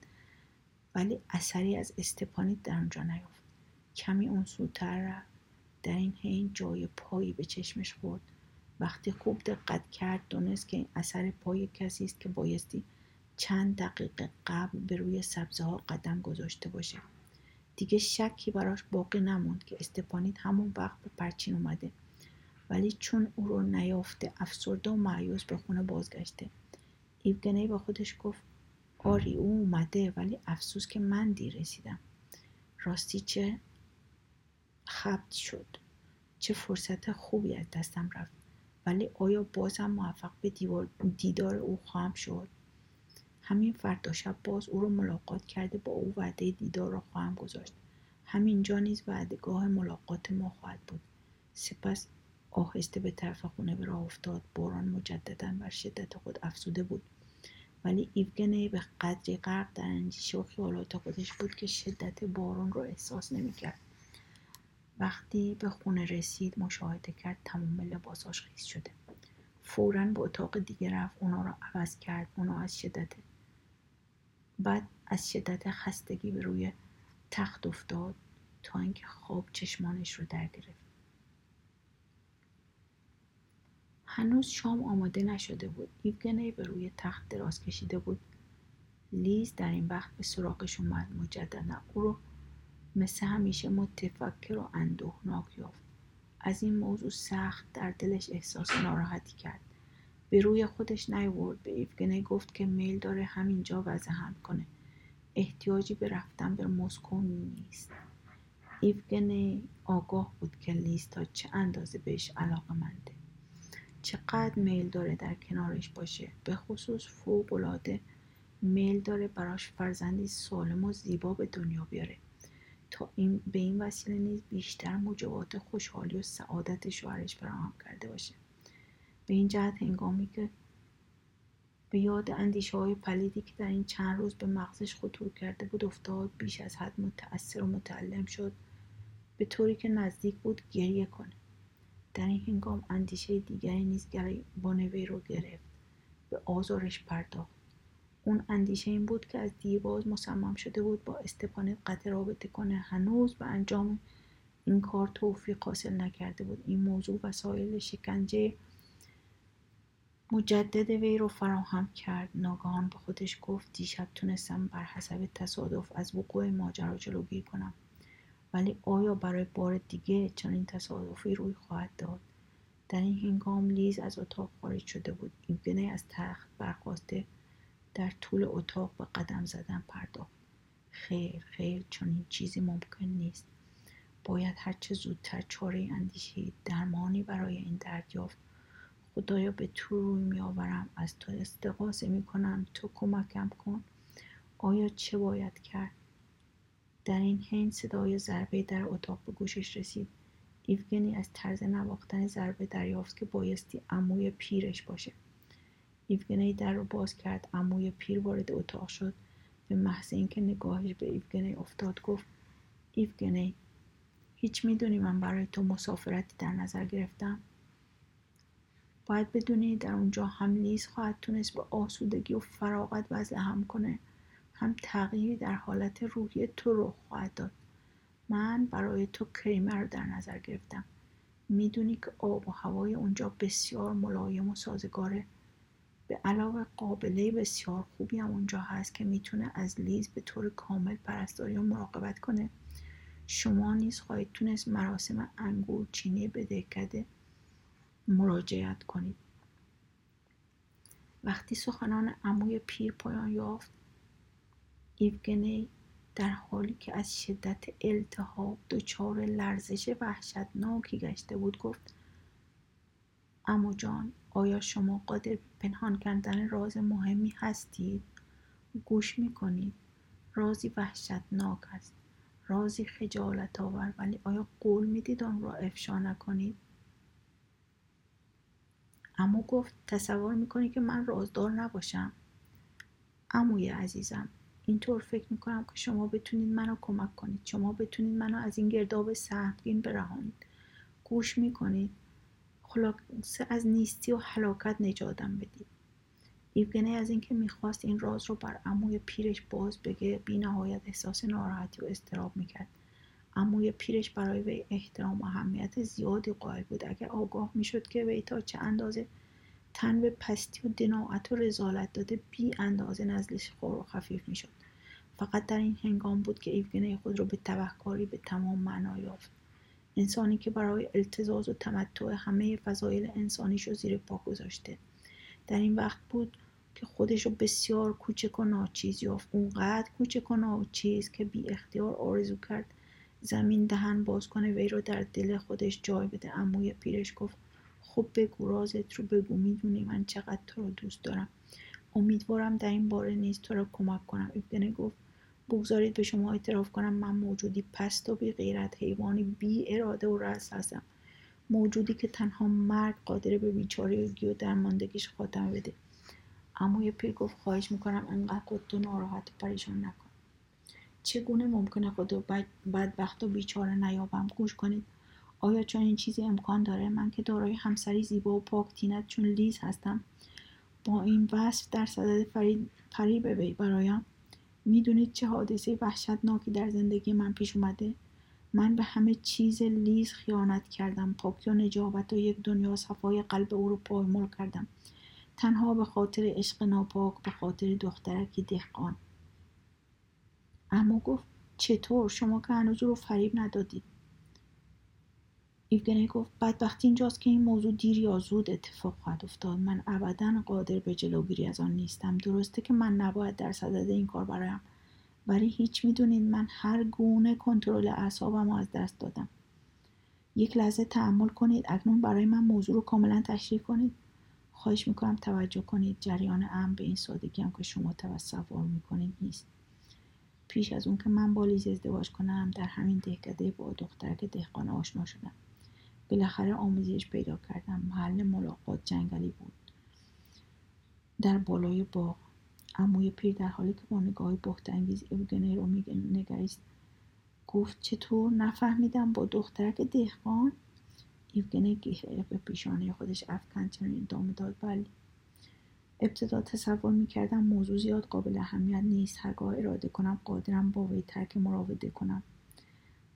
ولی اثری از استپانید در اونجا نیافت. کمی اون سوتر در این حین جای پایی به چشمش خورد. وقتی خوب دقت کرد دونست که این اثر پای کسی است که بایستی چند دقیقه قبل به روی سبزه ها قدم گذاشته باشه. دیگه شکی براش باقی نموند که استپانید همون وقت به پرچین اومده. ولی چون او رو نیافته افسرده و معیوس به خونه بازگشته. ایوگنی با خودش گفت آری او اومده ولی افسوس که من دیر رسیدم. راستی چه خبت شد؟ چه فرصت خوبی از دستم رفت. ولی آیا بازم موفق به دیدار او خواهم شد؟ همین فردا شب باز او رو ملاقات کرده با او وعده دیدار را خواهم گذاشت. همینجا نیز وعدهگاه ملاقات ما خواهد بود. سپس آهسته به طرف خونه به راه افتاد. باران مجددا بر شدت خود افزوده بود. ولی ایوگنی به قدری غرق در اندیشه و خیالات خودش بود که شدت باران را احساس نمی‌کرد. وقتی به خونه رسید مشاهده کرد تمام لباساش خیس شده. فورا به اتاق دیگه رفت. اونا رو عوض کرد. اونا از شدت بعد از شدت خستگی به روی تخت افتاد تا اینکه خواب چشمانش رو در گرفت. هنوز شام آماده نشده بود. ایوگنی به روی تخت دراز کشیده بود. لیز در این وقت به سراغش اومد. مجددا او رو مثل همیشه متفکر و اندوهناک یافت. از این موضوع سخت در دلش احساس ناراحتی کرد. به روی خودش نیورد به ایوگنی گفت که میل داره همینجا وضع هم کنه. احتیاجی به رفتن به مسکو نیست. ایوگنی آگاه بود که لیز تا چه اندازه بهش علاقه منده. چقدر میل داره در کنارش باشه. به خصوص فوق العاده میل داره براش فرزندی سالم و زیبا به دنیا بیاره. تا این به این وسیله نیز بیشتر موجبات خوشحالی و سعادت شوهرش فراهم کرده باشه. به این جهت هنگامی که به یاد اندیشه های پلیدی که در این چند روز به مغزش خطور کرده بود افتاد بیش از حد متأثر و متعلم شد. به طوری که نزدیک بود گریه کنه. در این هنگام اندیشه دیگری نیز وی رو گرفت. به آزارش پرداخت. اون اندیشه این بود که از دیرباز مصمم شده بود با استپانیت قطع رابطه کنه. هنوز به انجام این کار توفیق حاصل نکرده بود. این موضوع وسایل شکنجه مجدد وی رو فراهم کرد. ناگهان به خودش گفت دیشب تونستم بر حسب تصادف از وقوع ماجرا جلوگیری کنم. ولی آیا برای بار دیگه چنین تصادفی روی خواهد داد؟ در این هنگام لیز از اتاق خارج شده بود. ایوگنه از تخت برخواسته در طول اتاق به قدم زدن پرداخت. خیر خیر چنین چیزی ممکن نیست. باید هرچه زودتر چاره اندیشی درمانی برای این درد یافت خدایا به تو روی میآورم از تو استقاسه می‌کنم تو کمکم کن. آیا چه باید کرد؟ در این حین صدای ضربه در اتاق به گوشش رسید. ایوگنی از طرز نواختن ضربه دریافت که بایستی عموی پیرش باشه. ایوگنی در رو باز کرد عموی پیر وارد اتاق شد. به محض اینکه نگاهش به ایوگنی افتاد گفت ایوگنی هیچ می‌دونی من برای تو مسافرتی در نظر گرفتم؟ باید بدونی در اونجا هم لیز خواهد تونست به آسودگی و فراغت وضع هم کنه. هم تغییری در حالت روحی تو رو خواهد داد. من برای تو کریمر رو در نظر گرفتم. می‌دونی که آب و هوای اونجا بسیار ملایم و سازگاره. به علاوه قابله بسیار خوبی هم اونجا هست که می‌تونه از لیز به طور کامل پرستاری و مراقبت کنه. شما نیز خواهید تونست مراسم انگور چینی بدهکده مراجعت کنید وقتی سخنان عموی پیر پایان یافت ایوگنی در حالی که از شدت التهاب دچار لرزش وحشتناکی گشته بود گفت امو جان آیا شما قادر پنهان کردن راز مهمی هستید؟ گوش می‌کنید. رازی وحشتناک است. رازی خجالت آور ولی آیا قول می‌دید آن را افشا نکنید؟ امو گفت تصور می‌کنی که من رازدار نباشم؟ اموی عزیزم اینطور فکر می‌کنم که شما بتونید منو کمک کنید. شما بتونید منو از این گرداب سهمگین برهانید. گوش می‌کنید. خلاصه از نیستی و حلاکت نجاتم بدید. ایوگنه از اینکه می‌خواست این راز رو بر عموی پیرش باز بگه بی نهایت احساس ناراحتی و استراب می‌کرد. عموی پیرش برای وی احترام و اهمیت زیادی قائل بود. اگر آگاه می‌شد که وی تا چه اندازه تن به پستی و دناعت و رزالت داده بی اندازه نزلش خور و خفیف می‌شد. فقط در این هنگام بود که ایوگنه خود را به تبهکاری به تمام معنا یافت. انسانی که برای التزاز و تمتع همه فضایل انسانیش رو زیر پا گذاشته. در این وقت بود که خودش رو بسیار کوچک و ناچیز یافت. اونقدر کوچک و ناچیز که بی اختیار آرزو کرد زمین دهن باز کنه وی رو در دل خودش جای بده. اموی پیرش گفت خب بگو رازت رو بگو می‌دونی من چقدر تو رو دوست دارم. امیدوارم در این باره نیز تو رو کمک کنم. ابدنه گفت بگذارید به شما اعتراف کنم من موجودی پست و بی غیرت حیوانی بی اراده و رس هستم. موجودی که تنها مرگ قادر به بیچارگی و درماندگیش خاتمه بده. اما یه پیر گفت خواهش می‌کنم انقدر خودتو ناراحت و پریشان نکن. چگونه ممکنه خودو بدبخت و بیچاره نیابم؟ گوش کنید. آیا چون این چیزی امکان داره من که دارای همسری زیبا و پاک تینت چون لیز هستم؟ با این وصف در صدد پری به وی برایم می‌دونید چه حادثه وحشتناکی در زندگی من پیش اومده؟ من به همه چیز لیز خیانت کردم. پاکی و نجابت و یک دنیا صفای قلب او رو پایمال کردم. تنها به خاطر عشق ناپاک به خاطر دخترکی دهقان. اما گفت چطور؟ شما که هنوز رو فریب ندادید. ایوگنی گفت بدبختی اینجاست که این موضوع دیر یا زود اتفاق خواهد افتاد. من ابدا قادر به جلوگیری از آن نیستم. درسته که من نباید در صدد این کار برایم. ولی هیچ می‌دونید من هر گونه کنترل اعصابم از دست دادم. یک لحظه تحمل کنید. اکنون برای من موضوع رو کاملا تشریح کنید. خواهش می‌کنم توجه کنید. جریان ام به این سادگی هم که شما تصور می‌کنید نیست. پیش از اون که من با لیز ازدواج کنم در همین دهکده با دخترک دهقان آشنا شدم. بالاخره آموزش پیدا کردم. محل ملاقات جنگلی بود. در بالای باغ. عموی پیر در حالی که با نگاه بخت انگیز اوگنه رو نگریست گفت چطور نفهمیدم با دخترک دهقان؟ ایوگنه گهره به پیشانه خودش افکن چنین ادامه داد. بله. ابتدا تصور می‌کردم موضوع زیاد قابل اهمیت نیست. هرگاه اراده کنم قادرم با وی ترک مراوده کنم.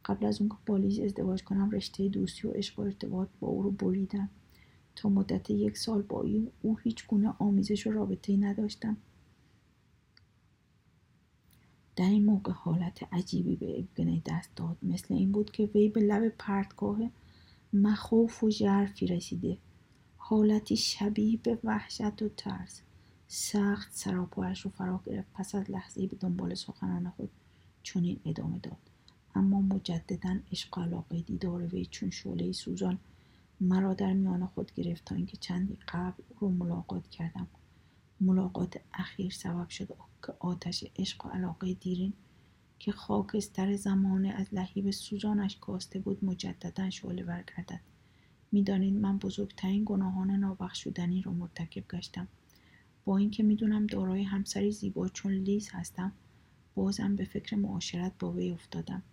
قبل از اون که با لیز ازدواج کنم رشته دوستی و عشق و ارتباط با او رو بریدم. تا مدت یک سال با او هیچ گونه آمیزش و رابطه ای نداشتم. در این موقع حالت عجیبی به ابگنه دست داد. مثل این بود که وی به لب پرتگاه مخوف و ژرفی رسیده. حالتی شبیه به وحشت و ترس. سخت سراپایش رو فرا گرفت. پس از لحظه به دنبال سخنان خود چنین ادامه داد. اما مجددا عشق علاقه دیدار وی چون شعله سوزان مرا در میان خود گرفت تا اینکه چندی قبل رو ملاقات کردم. ملاقات اخیر سبب شد که آتش عشق و علاقه دیرین که خاکستر زمانه از لحیب سوزانش کاسته بود مجددا شعله برگردد می‌دانید من بزرگترین گناهان نابخشودنی را مرتکب گشتم. با اینکه می‌دونم دارای همسری زیبا چون لیز هستم بازم به فکر معاشرت با وی افتادم.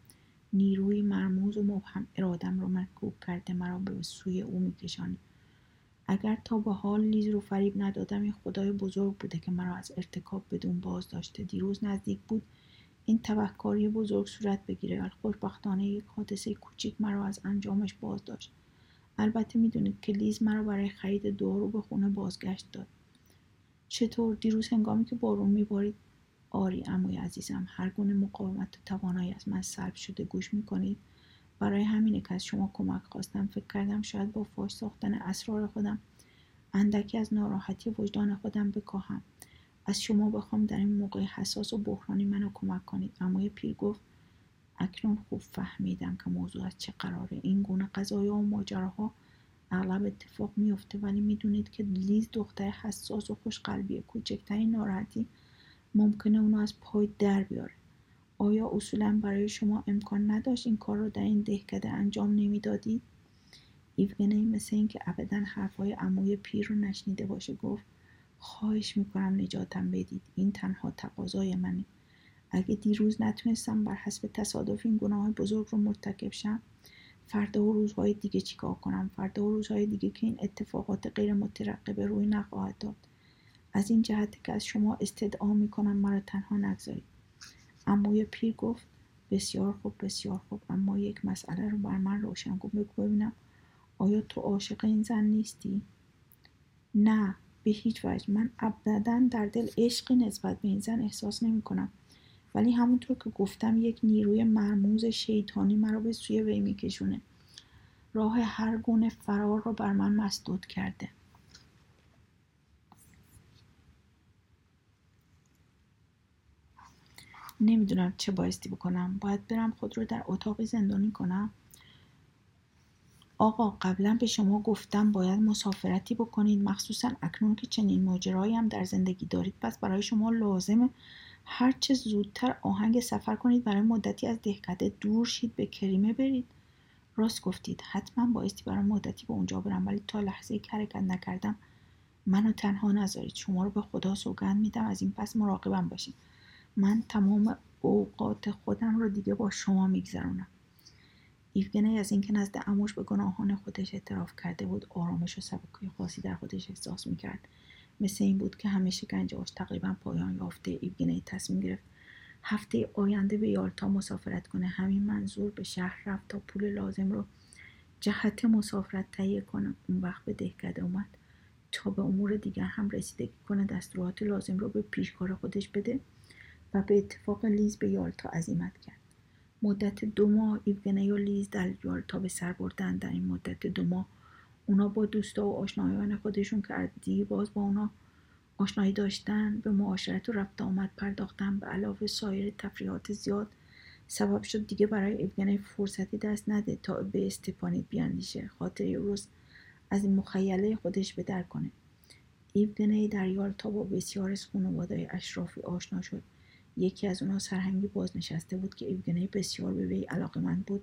نیروی مرموز و مبهم ارادم را مرکوب کرده مرا به سوی او میکشانید اگر تا به حال لیز رو فریب ندادم این خدای بزرگ بوده که مرا از ارتکاب بدون باز داشته دیروز نزدیک بود. این تبهکاری بزرگ صورت بگیره. خوشبختانه یک حادثه کوچیک مرا از انجامش باز داشت البته می‌دونید که لیز مرا برای خرید دارو به خونه بازگشت داد. چطور؟ دیروز هنگامی که بارون میبارید؟ آری اموی عزیزم هر گونه مقاومت و توانایی از من سلب شده گوش می‌کنید. برای همینه که از شما کمک خواستم فکر کردم شاید با فاش ساختن اسرار خودم اندکی از ناراحتی وجدان خودم بکاهم. از شما بخوام در این موقع حساس و بحرانی منو کمک کنید. اما پیر گفت اکنون خوب فهمیدم که موضوع از چه قراره. این گونه قضایا و ماجراها اغلب اتفاق میفته ولی می‌دونید که لیز دختر حساس و خوشقلبی کوچکترین ناراحتی ممکنه اونو از پای در بیاره. آیا اصولا برای شما امکان نداشت این کار رو در این دهکده انجام نمی‌دادید ایوگنی مثل اینکه ابدا حرفهای عموی پیر رو نشنیده باشه گفت خواهش می‌کنم نجاتم بدید. این تنها تقاضای منه. اگه دیروز نتونستم بر حسب تصادف این گناه بزرگ رو مرتکب شم فردا و روزهای دیگه چیکار کنم؟ فردا و روزهای دیگه که این اتفاقات غیر مترقبه روی نخواهد داد. از این جهت که از شما استدعا می‌کنم مرا تنها نگذارید. یه پیر گفت بسیار خوب بسیار خوب اما یک مسئله رو بر من روشن کن بگو ببینم آیا تو عاشق این زن نیستی؟ نه به هیچ وجه. من ابدا در دل عشقی نسبت به این زن احساس نمی کنم ولی همونطور که گفتم یک نیروی مرموز شیطانی مرا به سوی وی میکشونه. راه هر گونه فرار رو بر من مسدود کرده. نمی‌دونم چه بایستی بکنم. باید برم خود رو در اتاقی زندانی کنم. آقا قبلا به شما گفتم باید مسافرتی بکنید. مخصوصا اکنون که چنین ماجرایی هم در زندگی دارید. پس برای شما لازمه هرچه زودتر آهنگ سفر کنید برای مدتی از دهکده دور شید به کریمه برید. راست گفتید حتما بایستی برای مدتی به اونجا برم ولی تا لحظه که حرکت نکردم منو تنها نذارید. شما رو به خدا سوگند میدم از این پس مراقبم باشید من تمام اوقات خودم رو دیگه با شما میگذرونم. ایفگنی از اینکه نزد اموش به گناهان خودش اعتراف کرده بود آرامش و سبکی خاصی در خودش احساس می‌کرد. مثل این بود که همه شکنجهاش تقریبا پایان یافته ایوگنی تصمیم گرفت هفته آینده به یالتا مسافرت کنه. همین منظور به شهر رفت تا پول لازم رو جهت مسافرت تهیه کنه. اون وقت به دهکده اومد تا به امور دیگر هم رسیدگی کنه. دستورات لازم رو به پیشکار خودش بده و به اتفاق لیز به یالتا عزیمت کرد. مدت دو ماه ایوگنی و لیز در یالتا به سر بردن. در این مدت دو ماه اونا با دوستا و آشنایان خودشون که از باز با اونا آشنایی داشتن به معاشرت و رفت آمد پرداختن. به علاوه سایر تفریحات زیاد سبب شد دیگه برای ایوگنی فرصتی دست نده تا به استپانیت بیاندیشه خاطر روز از این مخیله خودش به کنه. ایوگنی در یالتا با بسیار از خانواده اشرافی آشنا شد. یکی از اونها سرهنگی بازنشسته بود که ایوگنی بسیار به وی علاقمند بود.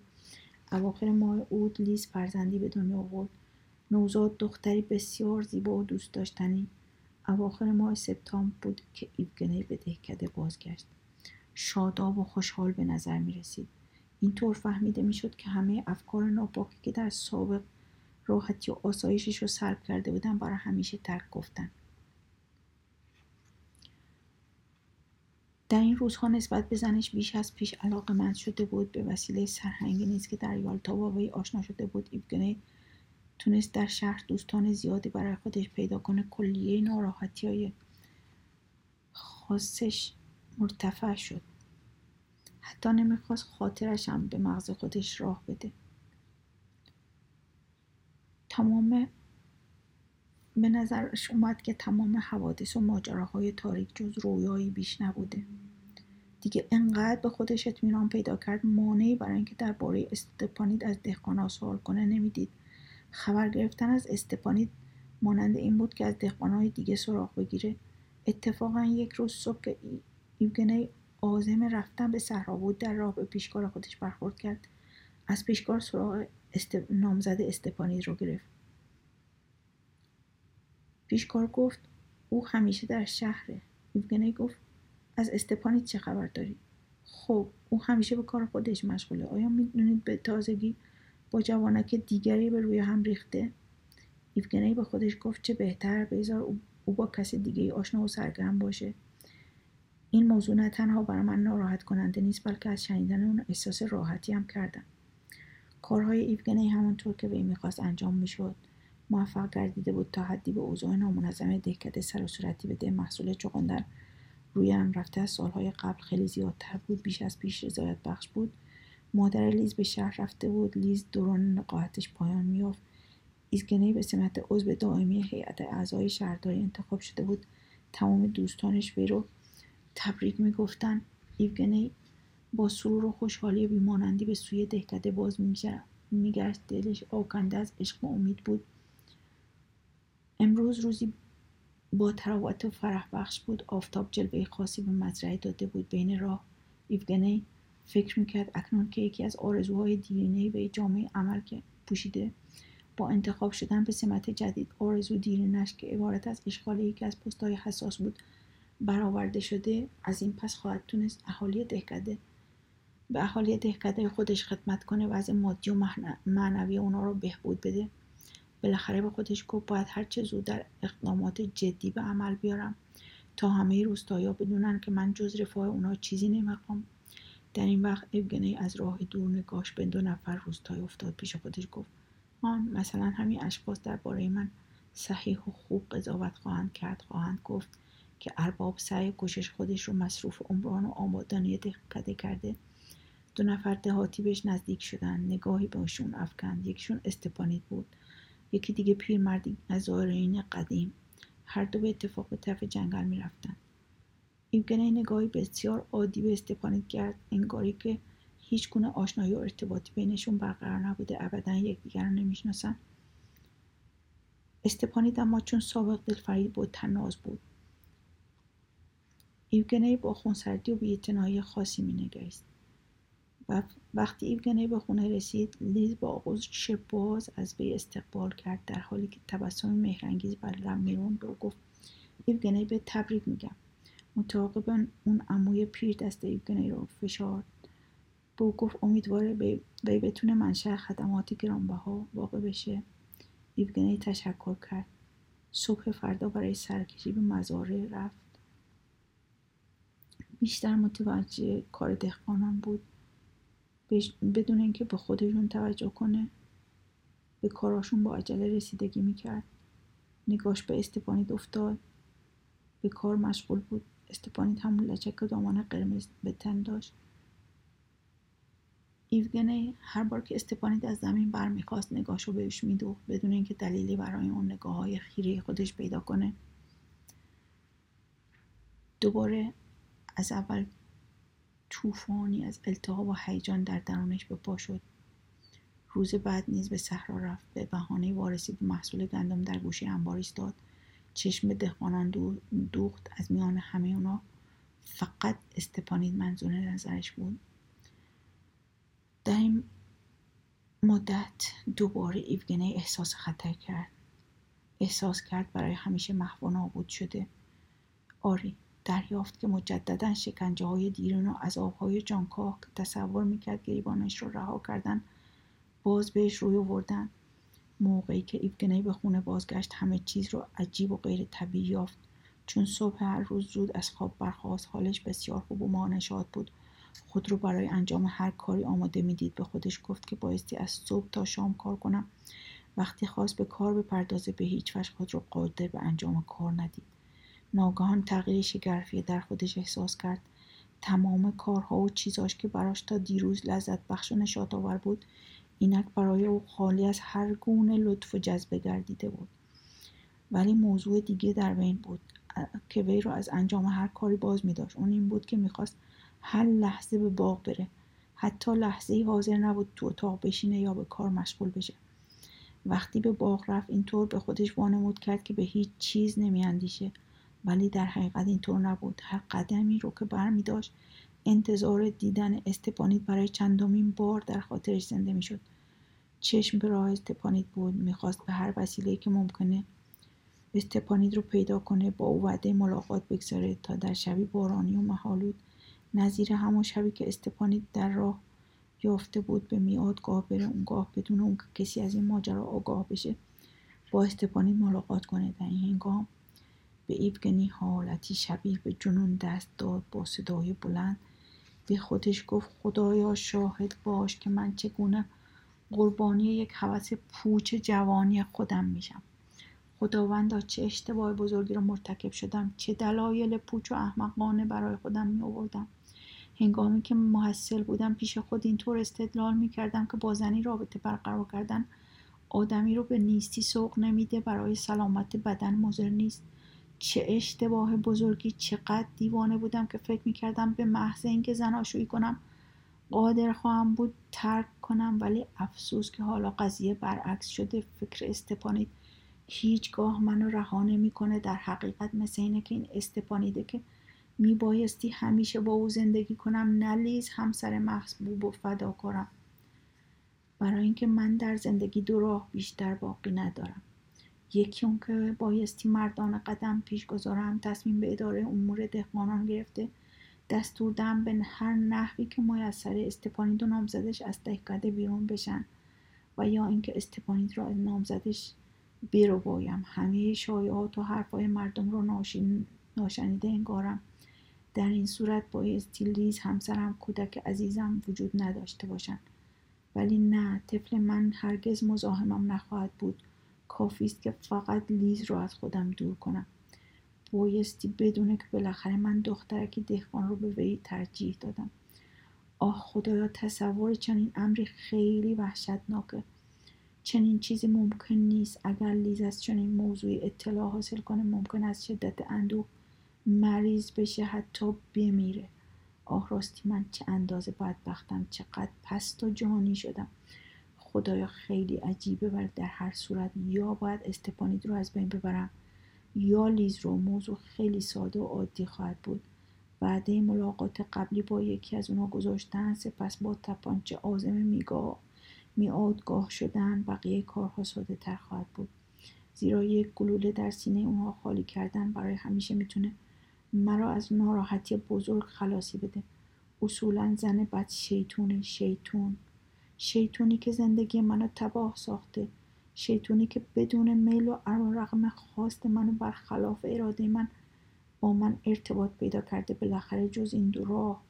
اواخر ماه اود لیز فرزندی به دنیا آورد. نوزاد دختری بسیار زیبا و دوست داشتنی. اواخر ماه سپتامبر بود که ایوگنی به دهکده بازگشت. شاداب و خوشحال به نظر می رسید. اینطور فهمیده می شد که همه افکار ناپاکی که در سابق راحتی و آسایشش رو سلب کرده بودن برای همیشه ترک گفتن. در این روزها نسبت به زنش بیش از پیش علاقه مند شده بود. به وسیله سرهنگی نیست که در یالتا با وی آشنا شده بود ایوگنی تونست در شهر دوستان زیادی برای خودش پیدا کنه کلیه ناراحتی های خاصش مرتفع شد. حتی نمی‌خواست خاطرش هم به مغز خودش راه بده. تمام به نظرش اومد که تمام حوادث و ماجراهای تاریک جز رویایی بیش نبوده. دیگه انقدر به خودش اطمینان پیدا کرد مانعی برای اینکه درباره استپانید از دهقانا سوال کنه نمی‌دید. خبر گرفتن از استپانید مانند این بود که از دهقانهای دیگه سراغ بگیره. اتفاقا یک روز صبح که ایوگنی آزم رفتن به صحرا بود در راه به پیشکار خودش برخورد کرد. از پیشکار سراغ است... نامزد استپانید رو گرفت. پیشکار گفت او همیشه در شهره. ایوگنی گفت از استپانید چه خبر داری؟ خب او همیشه به کار خودش مشغوله. آیا می‌دونید به تازگی با جوانک دیگری به روی هم ریخته. ایفگنی به خودش گفت چه بهتر بذار او با کسی دیگه آشنا و سرگرم باشه. این موضوع نه تنها برای من ناراحت کننده نیست بلکه از شنیدن اون احساس راحتی هم کردم. کارهای ایفگنی همونطور که وی می‌خواست انجام می‌شد موفق گردیده بود تا حدی به اوضاع نامنظم دهکده سر و صورتی بده محصول چغندر روی هم رفته. از سالهای قبل خیلی زیادتر بود بیش از پیش رضایت بخش بود. مادر لیز به شهر رفته بود. لیز دوران نقاهتش پایان میافت ایزگنی به سمت عضو دائمی هیئت اعضای شهرداری انتخاب شده بود. تمام دوستانش وی رو تبریک می‌گفتن. ایوگنی با سرور و خوشحالی بیمانندی به سوی دهکده باز میگشت. دلش آکنده از عشق و امید بود. امروز روزی با تراوت و فرح بخش بود. آفتاب جلوه خاصی به مزرعه داده بود. بین راه. ایوگنی فکر می‌کرد اکنون که یکی از آرزوهای دیرینه به جامعه عمل که پوشیده با انتخاب شدن به سمت جدید آرزو دیرینش که عبارت از اشغال یکی از پستهای حساس بود برآورده شده از این پس خواهد تونست اهالی دهکده به اهالی دهکده خودش خدمت کنه و از مادی و معنوی اونا رو بهبود بده. بالاخره به خودش گفت باید زود در اقدامات جدی به عمل بیارم تا همه روستایا بدونن که من جز رفاه اونا چیزی نمی‌خوام. در این وقت اوگنی از راه دور نگاش به دو نفر روستای افتاد پیش خودش گفت آن مثلا همین اشخاص درباره من صحیح و خوب قضاوت خواهند کرد. خواهند گفت که ارباب سعی کشش خودش رو مصروف عمران و آمادانی دقیقه کرده. دو نفر دهاتی بهش نزدیک شدن نگاهی بهشون افکند. یکیشون استپانید بود. یکی دیگه پیرمردی از قدیم. هر دو به اتفاق به طرف جنگل می‌رفتند. ایوگنی نگاهی بسیار عادی به استپانید کرد انگاری که هیچ گونه آشنایی و ارتباطی بینشون برقرار نبوده ابدا یکدیگر رو نمی‌شناسن. استپانید اما چون سابق دلفریب بود طناز بود. ایوگنی با خونسردی و بیاعتنایی خاصی مینگریست. و وقتی ایوگنی به خونه رسید لیز با آغوش باز از وی استقبال کرد در حالی که تبسم مهرانگیز بر لب می‌روند گفت ایوگنی بهت تبریک میگم. متعاقب اون عموی پیر دست ایوگنی رو فشار. به او گفت امیدواره وی بتونه خدماتی گرانبها واقع بشه. ایوگنی تشکر کرد. صبح فردا برای سرکشی به مزاره رفت. بیشتر متوجه کار دهقانان بود. بدون اینکه به خودشون توجه کنه به کاراشون با عجله رسیدگی می‌کرد. نگاش به استپانید افتاد. به کار مشغول بود. استپانید همون لچک دامان قرمز به تن داشت. ایوگنی هر بار که از زمین برمیخواست رو بهش میدوخت بدون اینکه دلیلی برای اون نگاه های خیره خودش پیدا کنه. دوباره از اول طوفانی از التهاب و هیجان در درونش به پا شد. روز بعد نیز به صحرا رفت به بهانه وارسی به محصول گندم در گوشه انبار ایستاد. چشم دهقانان دوخت از میان همه اونا. فقط استپانید منظور نظرش بود. در این مدت دوباره ایوگنی احساس خطر کرد. احساس کرد برای همیشه محو نابود شده. آری دریافت که مجددا شکنجه های دیرین و عذابهای جانکاه که تصور می‌کرد گریبانش رو رها کردن باز بهش روی آوردن. موقعی که ایوگنی به خونه بازگشت همه چیز رو عجیب و غیر طبیعی یافت. چون صبح هر روز زود از خواب برخواست حالش بسیار خوب و مانشاد بود. خود رو برای انجام هر کاری آماده می‌دید. به خودش گفت که بایستی از صبح تا شام کار کنم. وقتی خواست به کار بپردازه به هیچ وجه خود رو قادر به انجام کار ندید. ناگهان تغییر شگرفی در خودش احساس کرد. تمام کارها و چیزاش که براش تا دیروز لذت بخش و نشاط آور بود اینک برای او خالی از هر گونه لطف و جذبه گردیده بود. ولی موضوع دیگه در بین بود که وی را از انجام هر کاری باز می داشت اون این بود که می‌خواست هر لحظه به باغ بره. حتی لحظه ای حاضر نبود تو اتاق بشینه یا به کار مشغول بشه. وقتی به باغ رفت اینطور به خودش وانمود کرد که به هیچ چیز نمیاندیشه. ولی در حقیقت اینطور نبود. هر قدمی رو که بر می داشت انتظار دیدن استپانید برای چندمین بار در خاطرش زنده می‌شد. چشم به راه استپانید بود. می‌خواست به هر وسیله که ممکنه استپانید رو پیدا کنه با او وعده ملاقات بگذاره تا در شبی بارانی و محالود نظیر همون شبی که استپانید در راه یافته بود به میادگاه بره اونگاه بدون اون که کسی از این ماجرا آگاه بشه با استپانید ملاقات کنه. در این هنگام به ایوگنی حالتی شبیه به جنون دست داد با صدای بلند به خودش گفت خدایا شاهد باش که من چگونه قربانی یک حوث پوچ جوانی خودم میشم. خداوندا چه اشتباه بزرگی رو مرتکب شدم چه دلایل پوچ و احمقانه برای خودم می آوردم هنگامی که محصل بودم پیش خود اینطور استدلال می کردم که با زنی رابطه برقرار کردن آدمی رو به نیستی سوق نمیده برای سلامت بدن مضر نیست. چه اشتباه بزرگی چقدر دیوانه بودم که فکر می‌کردم به محض اینکه زناشویی کنم قادر خواهم بود ترک کنم. ولی افسوس که حالا قضیه برعکس شده. فکر استپانید هیچگاه منو رها نمی‌کنه. در حقیقت مثل اینه که این استپانیده که میبایستی همیشه با او زندگی کنم. نلیز همسر محبوب و فداکارم. برای اینکه من در زندگی دو راه بیشتر باقی ندارم. یکی اون که بایستی مردان قدم پیش گذارم تصمیم به اداره امور دهقانان گرفته. دستور دم به هر نحوی که میسر استپانید و نامزدش از دهکده بیرون بشن و یا اینکه استپانید را از نامزدش بیرو بایم همه شایعات و حرفهای مردم رو ناشنیده انگارم. در این صورت بایستی لیز همسرم کودک عزیزم وجود نداشته باشند ولی نه طفل من هرگز مزاحمم نخواهد بود. کافی است که فقط لیز رو از خودم دور کنم. بایستی بدونه که بالاخره من دخترکی دهقان رو به وی ترجیح دادم. آه خدایا تصور چنین امری خیلی وحشتناکه. چنین چیزی ممکن نیست. اگر لیز از چنین موضوعی اطلاع حاصل کنه ممکن از شدت اندوه مریض بشه حتی بمیره. آه راستی من چه اندازه بدبختم چقدر پست و جانی شدم. خدایا خیلی عجیبه ولی در هر صورت یا باید استپانید رو از بین ببرم یا لیز رو موضوع خیلی ساده و عادی خواهد بود. بعد ملاقات قبلی با یکی از اونا گذاشتن سپس با تپانچه آزم میگاه میادگاه شدن بقیه کارها ساده تر خواهد بود. زیرا یک گلوله در سینه اونها خالی کردن برای همیشه می‌تونه مرا از ناراحتی بزرگ خلاصی بده. اصولا زن بد شیطون شیطون. شیطونی که زندگی منو تباه ساخته. شیطونی که بدون میل و رقم خواست منو برخلاف اراده من با من ارتباط پیدا کرده بالاخره جز این دو راه.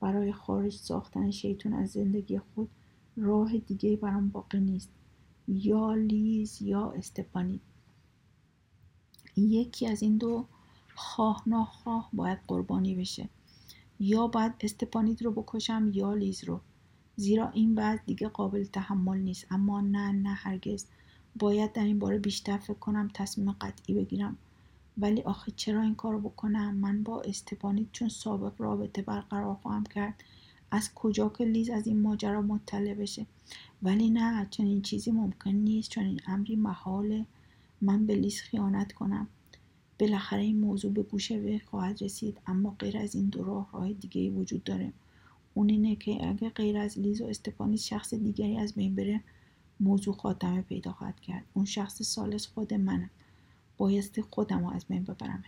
برای خارج ساختن شیطان از زندگی خود راه دیگه برام باقی نیست. یا لیز یا استپانی. یکی از این دو خواه ناخواه باید قربانی بشه. یا باید استپانید رو بکشم یا لیز رو. زیرا این وضع دیگه قابل تحمل نیست. اما نه نه هرگز. باید در این باره بیشتر فکر کنم تصمیم قطعی بگیرم. ولی آخه چرا این کارو بکنم؟ من با استپانید چون سابق رابطه برقرار خواهم کرد. از کجا که لیز از این ماجرا مطلع بشه؟ ولی نه چنین چیزی ممکن نیست. چون این امری محاله. من به لیز خیانت کنم. بالاخره این موضوع به گوش وی خواهد رسید. اما غیر از این دو راه راه دیگه وجود داره. اون اینه که اگه غیر از لیز و استپانیس شخص دیگری از بین بره موضوع خاتمه پیدا خواهد کرد. اون شخص سالس خود منم. بایستی خودم رو از بین ببرم.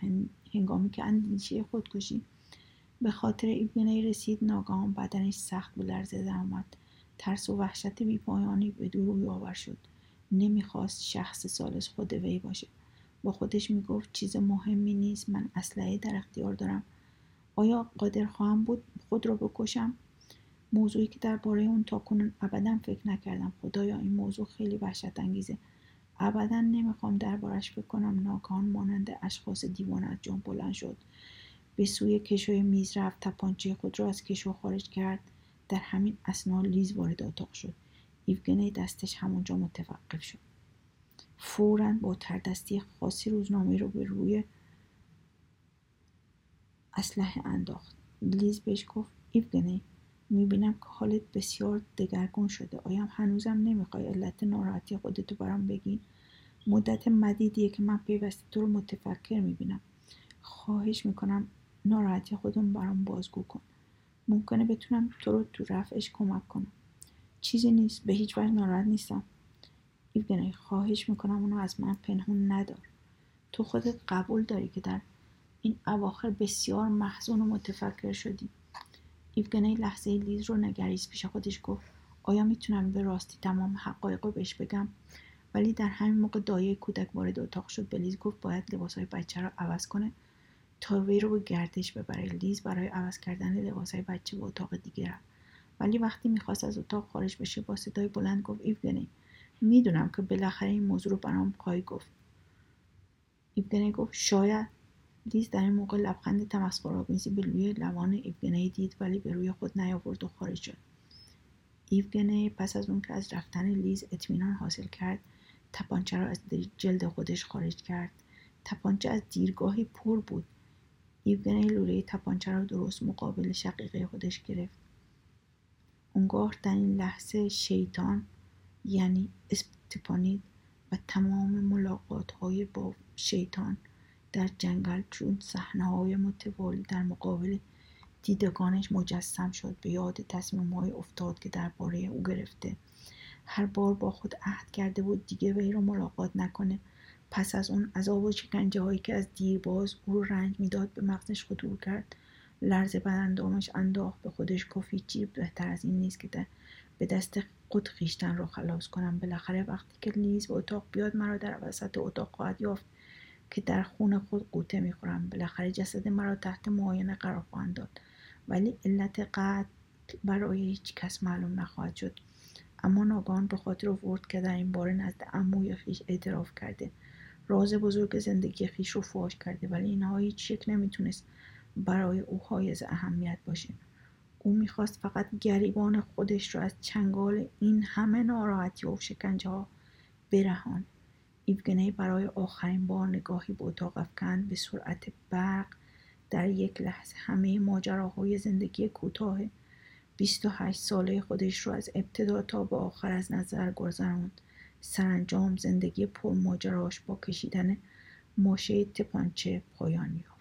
هنگامی که اندیشه خودکشی به خاطر ایبگنی رسید ناگهان بدنش سخت به لرزه درآمد ترس و وحشت بیپایانی به دور روی آور شد. نمی‌خواست شخص سالس خود وی باشه. با خودش می‌گفت چیز مهمی نیست. من اسلحه در اختیار دارم. آیا قادر خواهم بود خود را بکشم؟ موضوعی که درباره اون تاکنون ابدا فکر نکردم. خدایا این موضوع خیلی وحشت انگیزه ابدا نمی‌خوام دربارش فکر کنم. ناگهان مانند اشخاص دیوان از جان بلند شد. به سوی کشوی میز رفت. تپانچه خود را از کشو خارج کرد. در همین اسنا لیز وارد اتاق شد. ایوگنی دستش همونجا متوقف شد. فورا با تردستی خاصی روزنامه رو به روی اسلحه انداخت. لیز بهش گفت ایوگنی می‌بینم که حالت بسیار دگرگون شده. آیا هنوزم نمی‌خوای علت ناراحتی خودتو برام بگی مدت مدیدیه که من پیوسته تو رو متفکر می‌بینم. خواهش می‌کنم ناراحتی خودم برام بازگو کن. ممکنه بتونم تو رو تو رفعش کمک کنم. چیزی نیست به هیچ وجه ناراحت نیستم. ایوگنی خواهش می‌کنم اونو از من پنهون ندار. تو خودت قبول داری که در این اواخر بسیار محزون و متفکر شدی ایوگنی لحظه لیز رو نگریست پیش خودش گفت آیا می‌تونم به راستی تمام حقایق رو بهش بگم؟ ولی در همین موقع دایه کودک وارد اتاق شد به لیز گفت باید لباسهای بچه رو عوض کنه تا وی رو به گردش ببره. لیز برای عوض کردن لباسهای بچه به اتاق دیگه رفت. ولی وقتی می‌خواست از اتاق خارج بشه با صدای بلند گفت ایوگنی می‌دونم که بالاخره این موضوع رو برام خواهی گفت. ایوگنی گفت شاید لیز در این موقع لبخند تمسخرآمیزی به روی لبان ایوگنی دید ولی به روی خود نیاورد و خارج شد. ایوگنی پس از اون که از رفتن لیز اطمینان حاصل کرد تپانچه را از جلد خودش خارج کرد. تپانچه از دیرگاهی پر بود. ایوگنی لوله تپانچه را درست مقابل شقیقه خودش گرفت. اونگاه در این لحظه شیطان یعنی استپانید و تمام ملاقات های با شیطان در جنگل چون صحنه های متوالی در مقابل دیدگانش مجسم شد. به یاد تصمیم های افتاد که درباره او گرفته. هر بار با خود عهد کرده بود دیگه وی رو ملاقات نکنه. پس از اون عذاب و شکنجه هایی که از دیرباز او رو رنج می‌داد به مغزش خطور کرد. لرز بدندامش انداخت. به خودش گفت هیچی بهتر از این نیست که به دست خود خیشتن رو خلاص کنم. بالاخره وقتی که لیز به اتاق بیاد مرا در وسط اتاق خواهد یافت. که در خون خود قوطه می‌خورم. بالاخره جسد مرا تحت معاینه قرار خواهند داد. ولی علت قتل برای هیچ کس معلوم نخواهد شد. اما ناگهان به خاطر آورد که در این باره نزد عموی خیش اعتراف کرده. راز بزرگ زندگی خیش رو فاش کرده. ولی اینها هیچ یک نمی‌تونست برای او حایز اهمیت باشه. او می‌خواست فقط گریبان خودش را از چنگال این همه ناراحتی و شکنجه ها برهان. ایوگنی برای آخرین بار نگاهی به اتاق افکند به سرعت برق در یک لحظه همه ماجراهای زندگی کوتاه 28 ساله خودش را از ابتدا تا به آخر از نظر گذراند. سرانجام زندگی پر ماجراش با کشیدن ماشه تپانچه پایان یافت.